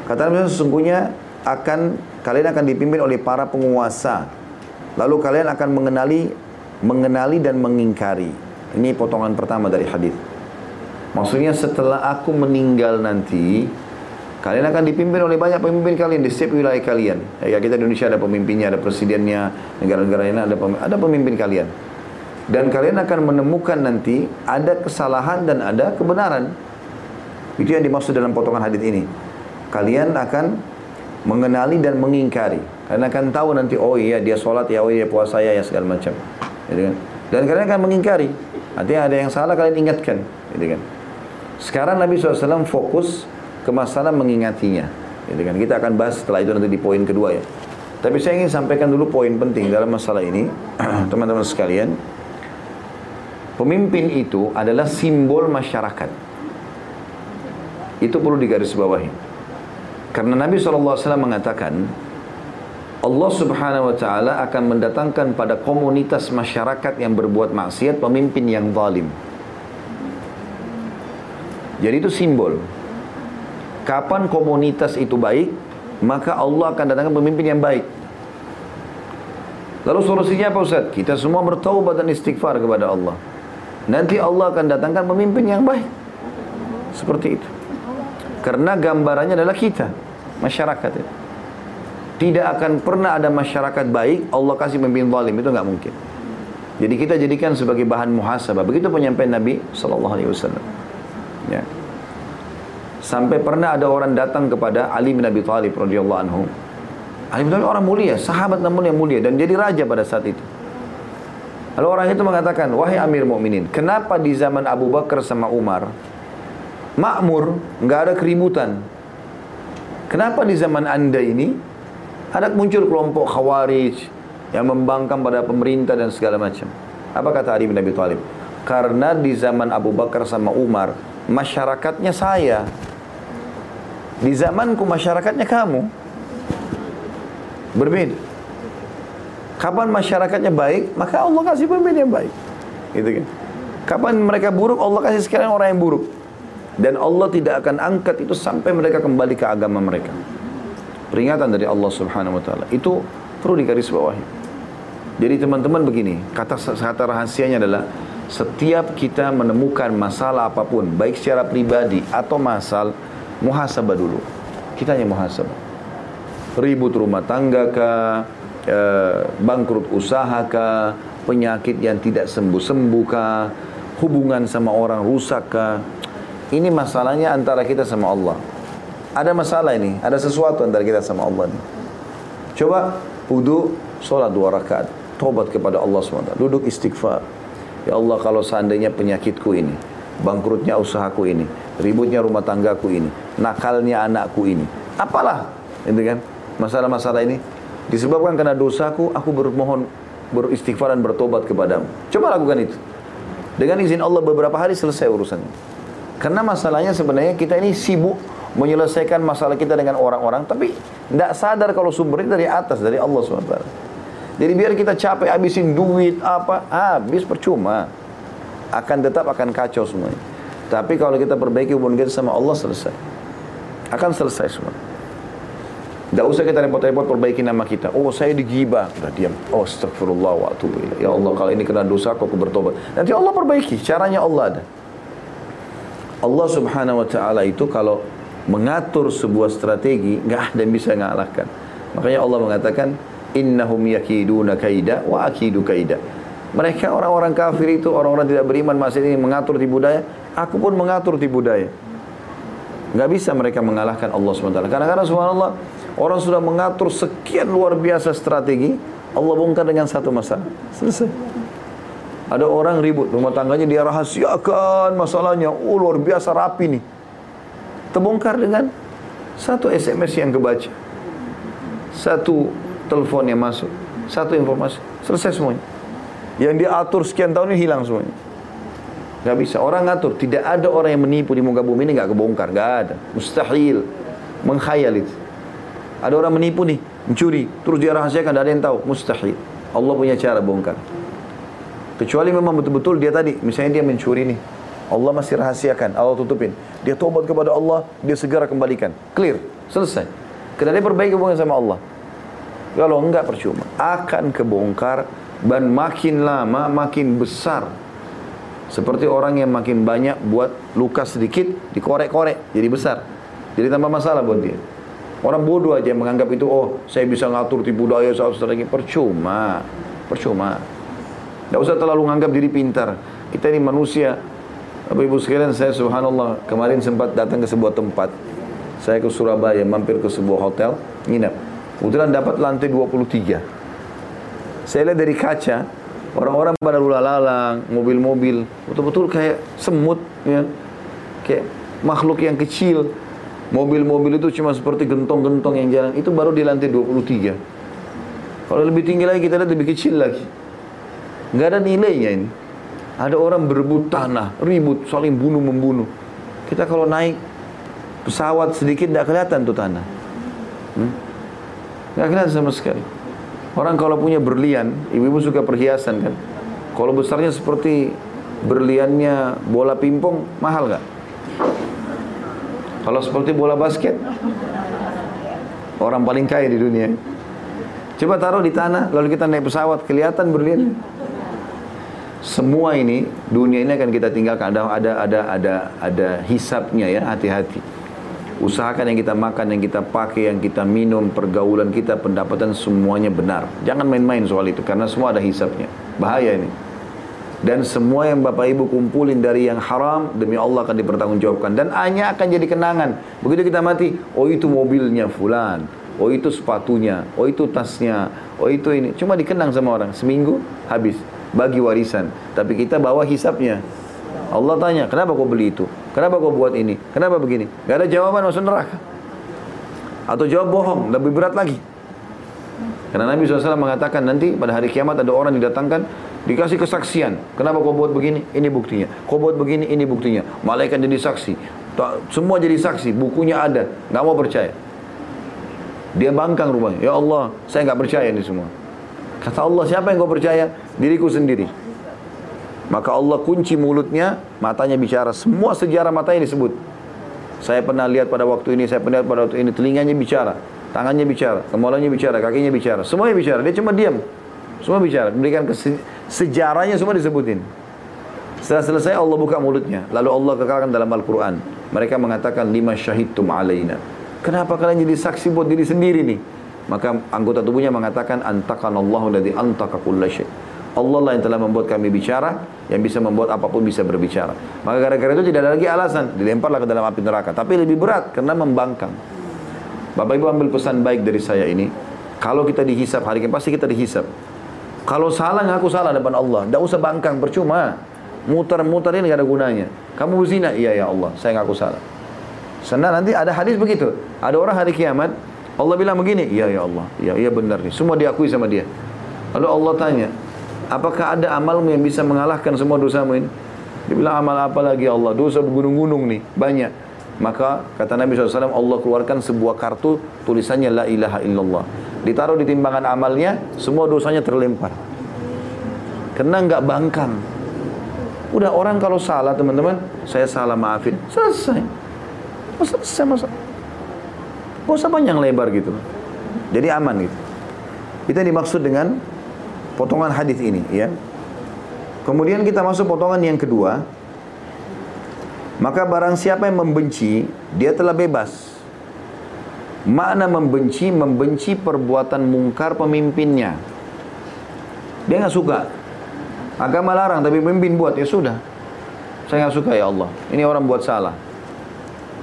Kata Nabi sesungguhnya akan kalian akan dipimpin oleh para penguasa. Lalu kalian akan mengenali mengenali dan mengingkari. Ini potongan pertama dari hadis. Maksudnya setelah aku meninggal nanti, kalian akan dipimpin oleh banyak pemimpin kalian di setiap wilayah kalian. Ya kita Indonesia ada pemimpinnya, ada presidennya, negara-negara lain ada pemimpin, ada pemimpin kalian. Dan kalian akan menemukan nanti ada kesalahan dan ada kebenaran. Itu yang dimaksud dalam potongan hadis ini. Kalian akan mengenali dan mengingkari. Karena akan tahu nanti, oh iya dia sholat, ya oh iya puasa ya, ya segala macam. Gitu kan? Dan kalian akan mengingkari. Artinya ada yang salah kalian ingatkan. Gitu kan? Sekarang Nabi SAW fokus ke masalah mengingatinya. Gitu kan? Kita akan bahas setelah itu nanti di poin kedua ya. Tapi saya ingin sampaikan dulu poin penting dalam masalah ini, teman-teman sekalian. Pemimpin itu adalah simbol masyarakat. Itu perlu digarisbawahi. Karena Nabi SAW mengatakan, Allah Subhanahu wa taala akan mendatangkan pada komunitas masyarakat yang berbuat maksiat pemimpin yang zalim. Jadi itu simbol. Kapan komunitas itu baik, maka Allah akan datangkan pemimpin yang baik. Lalu solusinya apa Ustaz? Kita semua bertaubat dan istighfar kepada Allah. Nanti Allah akan datangkan pemimpin yang baik. Seperti itu. Karena gambarannya adalah kita, masyarakat itu. Tidak akan pernah ada masyarakat baik, Allah kasih pemimpin zalim, itu nggak mungkin. Jadi kita jadikan sebagai bahan muhasabah. Begitu penyampaian Nabi Sallallahu Alaihi Wasallam. Ya. Sampai pernah ada orang datang kepada Ali bin Abi Thalib radhiyallahu anhu. Ali bin Thalib orang mulia, sahabat namun yang mulia dan jadi raja pada saat itu. Lalu orang itu mengatakan, wahai Amir Mukminin, kenapa di zaman Abu Bakar sama Umar makmur, nggak ada keributan? Kenapa di zaman anda ini ada muncul kelompok khawarij yang membangkang pada pemerintah dan segala macam? Apa kata Ali bin Abi Thalib? Karena di zaman Abu Bakar sama Umar masyarakatnya saya. Di zamanku masyarakatnya kamu. Berbeda. Kapan masyarakatnya baik, maka Allah kasih pemimpin yang baik. Gitu kan. Kapan mereka buruk, Allah kasih sekalian orang yang buruk. Dan Allah tidak akan angkat itu sampai mereka kembali ke agama mereka. Peringatan dari Allah Subhanahu wa taala. Itu perlu digarisbawahi. Jadi teman-teman begini, kata kata rahasianya adalah setiap kita menemukan masalah apa pun, baik secara pribadi atau masal, muhasabah dulu. Kita hanya muhasabah. Ribut rumah tangga kah, e, bangkrut usaha kah, penyakit yang tidak sembuh-sembuh kah, hubungan sama orang rusak kah. Ini masalahnya antara kita sama Allah. Ada masalah ini, ada sesuatu antara kita sama Allah ini. Coba wudhu, sholat dua rakaat, tobat kepada Allah SWT, duduk istighfar, Ya Allah kalau seandainya penyakitku ini, bangkrutnya usahaku ini, ributnya rumah tanggaku ini, nakalnya anakku ini, apalah, itu kan? Masalah-masalah ini disebabkan karena dosaku, aku bermohon beristighfar dan bertobat kepadamu. Coba lakukan itu. Dengan izin Allah beberapa hari selesai urusannya. Karena masalahnya sebenarnya kita ini sibuk menyelesaikan masalah kita dengan orang-orang, tapi tidak sadar kalau sumbernya dari atas, dari Allah SWT. Jadi biar kita capek habisin duit apa, habis percuma. Akan tetap akan kacau semuanya. Tapi kalau kita perbaiki hubungan kita sama Allah selesai. Akan selesai semua. Tidak usah kita repot-repot perbaiki nama kita. Oh saya digibah. Udah diam. Oh astagfirullah wa. Ya Allah kalau ini kena dosa aku bertobat. Nanti Allah perbaiki. Caranya Allah ada. Allah subhanahu wa ta'ala itu kalau mengatur sebuah strategi nggak ada yang bisa mengalahkan. Makanya Allah mengatakan innahum yakiduna kaida wa akidu kaida. Mereka orang-orang kafir itu, orang-orang tidak beriman masih ini mengatur tipu daya, aku pun mengatur tipu daya. Nggak bisa mereka mengalahkan Allah SWT. Karena subhanallah, orang sudah mengatur sekian luar biasa strategi, Allah bongkar dengan satu masalah. Selesai. Ada orang ribut, rumah tangganya dia rahasiakan masalahnya. Oh luar biasa rapi nih. Terbongkar dengan satu SMS yang kebaca. Satu telepon yang masuk. Satu informasi. Selesai semuanya. Yang dia atur sekian tahun ini hilang semuanya. Gak bisa. Orang ngatur. Tidak ada orang yang menipu di muka bumi ini gak kebongkar. Gak ada. Mustahil. Menghayal itu. Ada orang menipu nih. Mencuri. Terus dia rahasiakan. Tidak ada yang tahu. Mustahil. Allah punya cara bongkar. Kecuali memang betul-betul dia tadi. Misalnya dia mencuri nih. Allah masih rahasiakan. Allah tutupin. Dia tobat kepada Allah. Dia segera kembalikan. Clear. Selesai. Karena dia perbaiki hubungan sama Allah. Kalau enggak percuma. Akan kebongkar. Dan makin lama makin besar seperti orang yang makin banyak buat luka sedikit, dikorek-korek, jadi besar. Jadi tambah masalah buat dia. Orang bodoh aja yang menganggap itu, oh saya bisa ngatur tipu daya, saya strategi. Percuma. Percuma. Tidak usah terlalu menganggap diri pintar. Kita ini manusia. Bapak Ibu sekalian, saya subhanallah kemarin sempat datang ke sebuah tempat. Saya ke Surabaya, mampir ke sebuah hotel, nginap. Kebetulan dapat lantai 23. Saya lihat dari kaca, Orang-orang pada lalang, mobil-mobil, betul-betul kayak semut, ya. Kayak makhluk yang kecil. Mobil-mobil itu cuma seperti gentong-gentong yang jalan. Itu baru di lantai 23. Kalau lebih tinggi lagi kita lihat lebih kecil lagi. Nggak ada nilainya ini. Ada orang berebut tanah, ribut, saling bunuh-membunuh. Kita kalau naik pesawat sedikit tidak kelihatan tuh tanah. Hmm? Nggak kelihatan sama sekali. Orang kalau punya berlian, ibu-ibu suka perhiasan kan. Kalau besarnya seperti berliannya bola pingpong, mahal nggak? Kalau seperti bola basket, orang paling kaya di dunia. Coba taruh di tanah, lalu kita naik pesawat, kelihatan berlian. Semua ini, dunia ini akan kita tinggalkan. Ada ada ada ada ada hisapnya ya, hati-hati. Usahakan yang kita makan, yang kita pakai, yang kita minum, pergaulan kita, pendapatan semuanya benar. Jangan main-main soal itu karena semua ada hisapnya. Bahaya ini. Dan semua yang Bapak Ibu kumpulin dari yang haram demi Allah akan dipertanggungjawabkan dan hanya akan jadi kenangan. Begitu kita mati, oh itu mobilnya fulan, oh itu sepatunya, oh itu tasnya, oh itu ini. Cuma dikenang sama orang seminggu habis bagi warisan. Tapi kita bawa hisapnya. Allah tanya, kenapa kau beli itu? Kenapa kau buat ini? Kenapa begini? Gak ada jawaban masuk neraka. Atau jawab bohong, lebih berat lagi. Karena Nabi SAW mengatakan nanti pada hari kiamat ada orang didatangkan dikasih kesaksian. Kenapa kau buat begini? Ini buktinya. Kau buat begini? Ini buktinya. Malaikat jadi saksi. Semua jadi saksi. Bukunya ada. Gak mau percaya. Dia bangkang rumahnya. Ya Allah, saya nggak percaya ini semua. Kata Allah, siapa yang kau percaya? Diriku sendiri. Maka Allah kunci mulutnya, matanya bicara. Semua sejarah matanya disebut. Saya pernah lihat pada waktu ini, saya pernah lihat pada waktu ini. Telinganya bicara, tangannya bicara, kemaluannya bicara, kakinya bicara. Semuanya bicara. Dia cuma diam. Semua bicara. Memberikan sejarahnya semua disebutin. Setelah selesai Allah buka mulutnya. Lalu Allah kekalkan dalam Al-Quran. Mereka mengatakan, lima syahidtum alaina. Kenapa kalian jadi saksi buat diri sendiri nih? Maka anggota tubuhnya mengatakan, antakan Allahu ladhi antaka. Allah lah yang telah membuat kami bicara, yang bisa membuat apa pun bisa berbicara. Maka gara-gara itu tidak ada lagi alasan, dilemparlah ke dalam api neraka. Tapi lebih berat karena membangkang. Bapak Ibu ambil pesan baik dari saya ini. Kalau kita dihisap hari ini pasti kita dihisap. Kalau salah ngaku salah depan Allah, tidak usah bangkang, percuma. Muter-muter ini gak ada gunanya. Kamu berzina, iya ya Allah, saya ngaku salah. Senang nanti ada hadis begitu. Ada orang hari kiamat, Allah bilang begini, iya ya Allah, iya iya benar nih. Semua diakui sama dia. Lalu Allah tanya, Apakah ada amalmu yang bisa mengalahkan semua dosamu ini? Dia bilang amal apa lagi Allah? Dosa bergunung-gunung nih, banyak. Maka kata Nabi SAW, Allah keluarkan sebuah kartu tulisannya La ilaha illallah. Ditaruh di timbangan amalnya, semua dosanya terlempar. Karena nggak bangkang. Udah orang kalau salah teman-teman, saya salah maafin. Selesai. Selesai masalah. Gak usah panjang lebar gitu. Jadi aman gitu. Kita dimaksud dengan potongan hadis ini ya. Kemudian kita masuk potongan yang kedua. Maka barang siapa yang membenci, dia telah bebas. Makna membenci, membenci perbuatan mungkar pemimpinnya. Dia nggak suka. Agama larang, tapi pemimpin buat, ya sudah. Saya nggak suka ya Allah. Ini orang buat salah.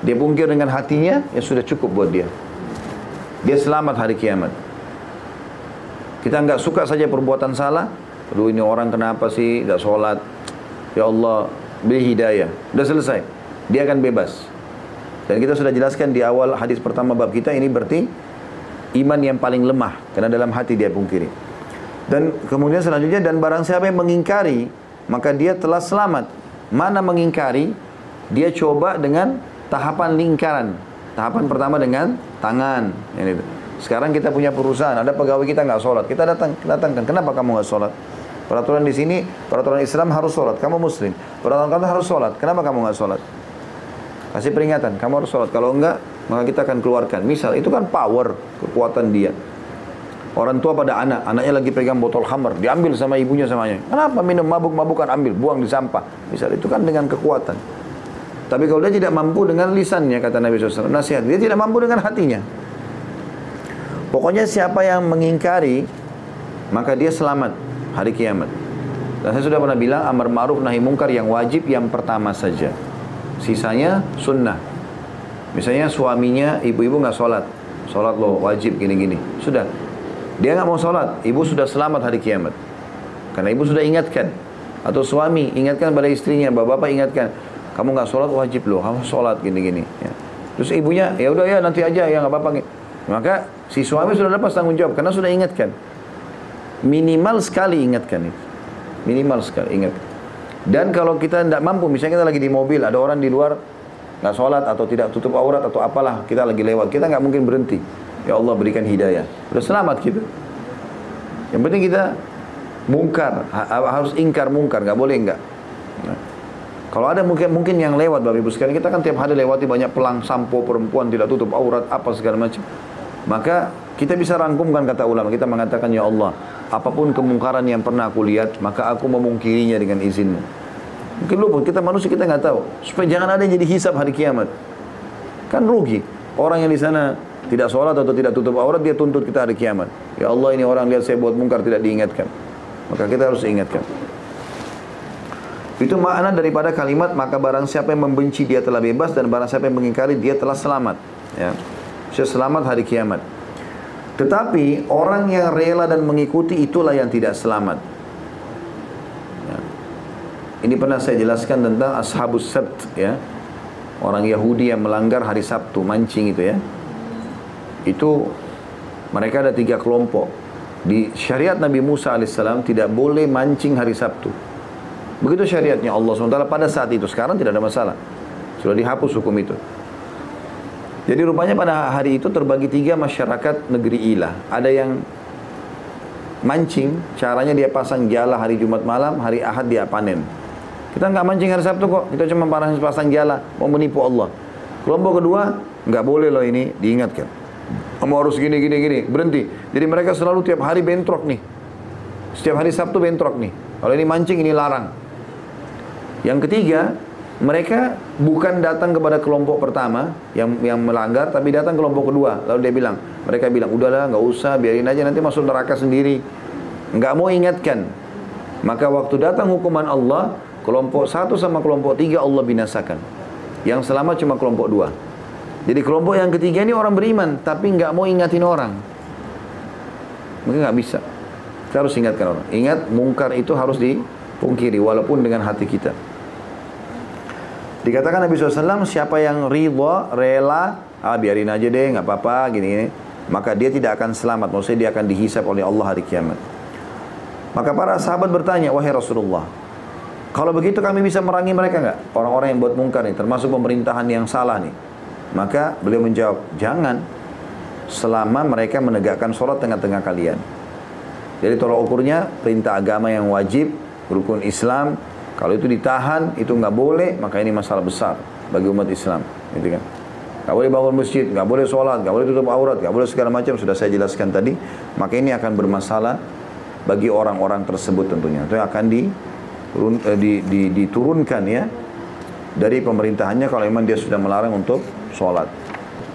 Dia bungkir dengan hatinya, ya sudah cukup buat dia. Dia selamat hari kiamat. Kita nggak suka saja perbuatan salah. Aduh ini orang kenapa sih tidak sholat? Ya Allah beri hidayah. Sudah selesai. Dia akan bebas. Dan kita sudah jelaskan di awal hadis pertama bab kita ini berarti iman yang paling lemah karena dalam hati dia pungkiri. Dan kemudian selanjutnya dan barang siapa yang mengingkari maka dia telah selamat. Mana mengingkari? Dia coba dengan tahapan lingkaran. Tahapan pertama dengan tangan. Ini. Sekarang kita punya perusahaan, ada pegawai kita nggak sholat, kita datang datangkan. Kenapa kamu nggak sholat? Peraturan di sini, peraturan Islam harus sholat. Kamu Muslim, peraturan kamu harus sholat. Kenapa kamu nggak sholat? Kasih peringatan, kamu harus sholat. Kalau enggak, maka kita akan keluarkan. Misal, itu kan power, kekuatan dia. Orang tua pada anak, anaknya lagi pegang botol hammer, diambil sama ibunya samanya. Kenapa minum mabuk-mabukan ambil, buang di sampah. Misal, itu kan dengan kekuatan. Tapi kalau dia tidak mampu dengan lisannya, kata Nabi SAW, nasihat, dia tidak mampu dengan hatinya. Pokoknya siapa yang mengingkari maka dia selamat hari kiamat. Dan saya sudah pernah bilang amar ma'ruf nahi mungkar yang wajib yang pertama saja. Sisanya sunnah. Misalnya suaminya ibu-ibu nggak sholat, sholat loh wajib gini-gini. Sudah, dia nggak mau sholat, ibu sudah selamat hari kiamat. Karena ibu sudah ingatkan. Atau suami ingatkan pada istrinya, bapak-bapak ingatkan, kamu nggak sholat wajib loh, kamu sholat gini-gini. Ya. Terus ibunya, ya udah ya nanti aja ya nggak apa-apa. Maka si suami sudah lepas tanggung jawab karena sudah ingatkan. Minimal sekali ingatkan itu. Minimal sekali ingat. Dan kalau kita tidak mampu, misalnya kita lagi di mobil, ada orang di luar nggak sholat atau tidak tutup aurat atau apalah, kita lagi lewat, kita nggak mungkin berhenti. Ya Allah berikan hidayah. Sudah selamat kita. Yang penting kita mungkar, harus ingkar mungkar, nggak boleh nggak. Nah. Kalau ada mungkin mungkin yang lewat Bapak Ibu sekalian, kita kan tiap hari lewati banyak pelang sampo perempuan tidak tutup aurat apa segala macam. Maka kita bisa rangkumkan kata ulama, kita mengatakan ya Allah, apa pun kemungkaran yang pernah aku lihat, maka aku memungkirinya dengan izinmu. Mungkin lupa, kita manusia kita nggak tahu. Supaya jangan ada yang jadi hisap hari kiamat. Kan rugi. Orang yang di sana tidak sholat atau tidak tutup aurat, dia tuntut kita hari kiamat. Ya Allah ini orang lihat saya buat mungkar tidak diingatkan. Maka kita harus ingatkan. Itu makna daripada kalimat maka barang siapa yang membenci dia telah bebas dan barang siapa yang mengingkari dia telah selamat. Ya bisa selamat hari kiamat. Tetapi orang yang rela dan mengikuti itulah yang tidak selamat. Ya. Ini pernah saya jelaskan tentang ashabus sabt ya. Orang Yahudi yang melanggar hari Sabtu, mancing itu ya. Itu mereka ada tiga kelompok. Di syariat Nabi Musa alaihissalam tidak boleh mancing hari Sabtu. Begitu syariatnya Allah SWT pada saat itu. Sekarang tidak ada masalah. Sudah dihapus hukum itu. Jadi rupanya pada hari itu terbagi tiga masyarakat negeri Ilah. Ada yang mancing, caranya dia pasang jala hari Jumat malam, hari Ahad dia panen. Kita nggak mancing hari Sabtu kok, kita cuma pasang jala, mau menipu Allah. Kelompok kedua, nggak boleh loh ini, diingatkan. Kamu harus gini, gini, gini, berhenti. Jadi mereka selalu tiap hari bentrok nih. Setiap hari Sabtu bentrok nih. Kalau ini mancing, ini larang. Yang ketiga, mereka bukan datang kepada kelompok pertama yang yang melanggar, tapi datang kelompok kedua. Lalu dia bilang, mereka bilang, udahlah, nggak usah, biarin aja nanti masuk neraka sendiri. Nggak mau ingatkan. Maka waktu datang hukuman Allah, kelompok satu sama kelompok tiga Allah binasakan. Yang selamat cuma kelompok dua. Jadi kelompok yang ketiga ini orang beriman, tapi nggak mau ingatin orang. Mungkin nggak bisa. Kita harus ingatkan orang. Ingat, mungkar itu harus dipungkiri, walaupun dengan hati kita. Dikatakan Nabi SAW, siapa yang ridha, rela, ah biarin aja deh, nggak apa-apa, gini, gini. Maka dia tidak akan selamat, maksudnya dia akan dihisap oleh Allah hari kiamat. Maka para sahabat bertanya, wahai Rasulullah, kalau begitu kami bisa merangi mereka nggak? Orang-orang yang buat mungkar nih, termasuk pemerintahan yang salah nih. Maka beliau menjawab, jangan selama mereka menegakkan sholat tengah-tengah kalian. Jadi tolak ukurnya perintah agama yang wajib, rukun Islam, kalau itu ditahan, itu nggak boleh, maka ini masalah besar bagi umat Islam, gitu kan? nggak boleh bangun masjid, nggak boleh sholat, nggak boleh tutup aurat, nggak boleh segala macam sudah saya jelaskan tadi, maka ini akan bermasalah bagi orang-orang tersebut tentunya. Itu akan di, eh, di, di, diturunkan ya dari pemerintahannya kalau memang dia sudah melarang untuk sholat.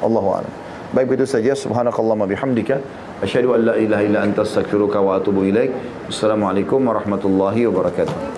Allahu a'lam. Baik itu saja. Subhanakallahumma bihamdika. Asyhadu an la ilaha illa anta astaghfiruka wa atubu ilaik. Assalamualaikum warahmatullahi wabarakatuh.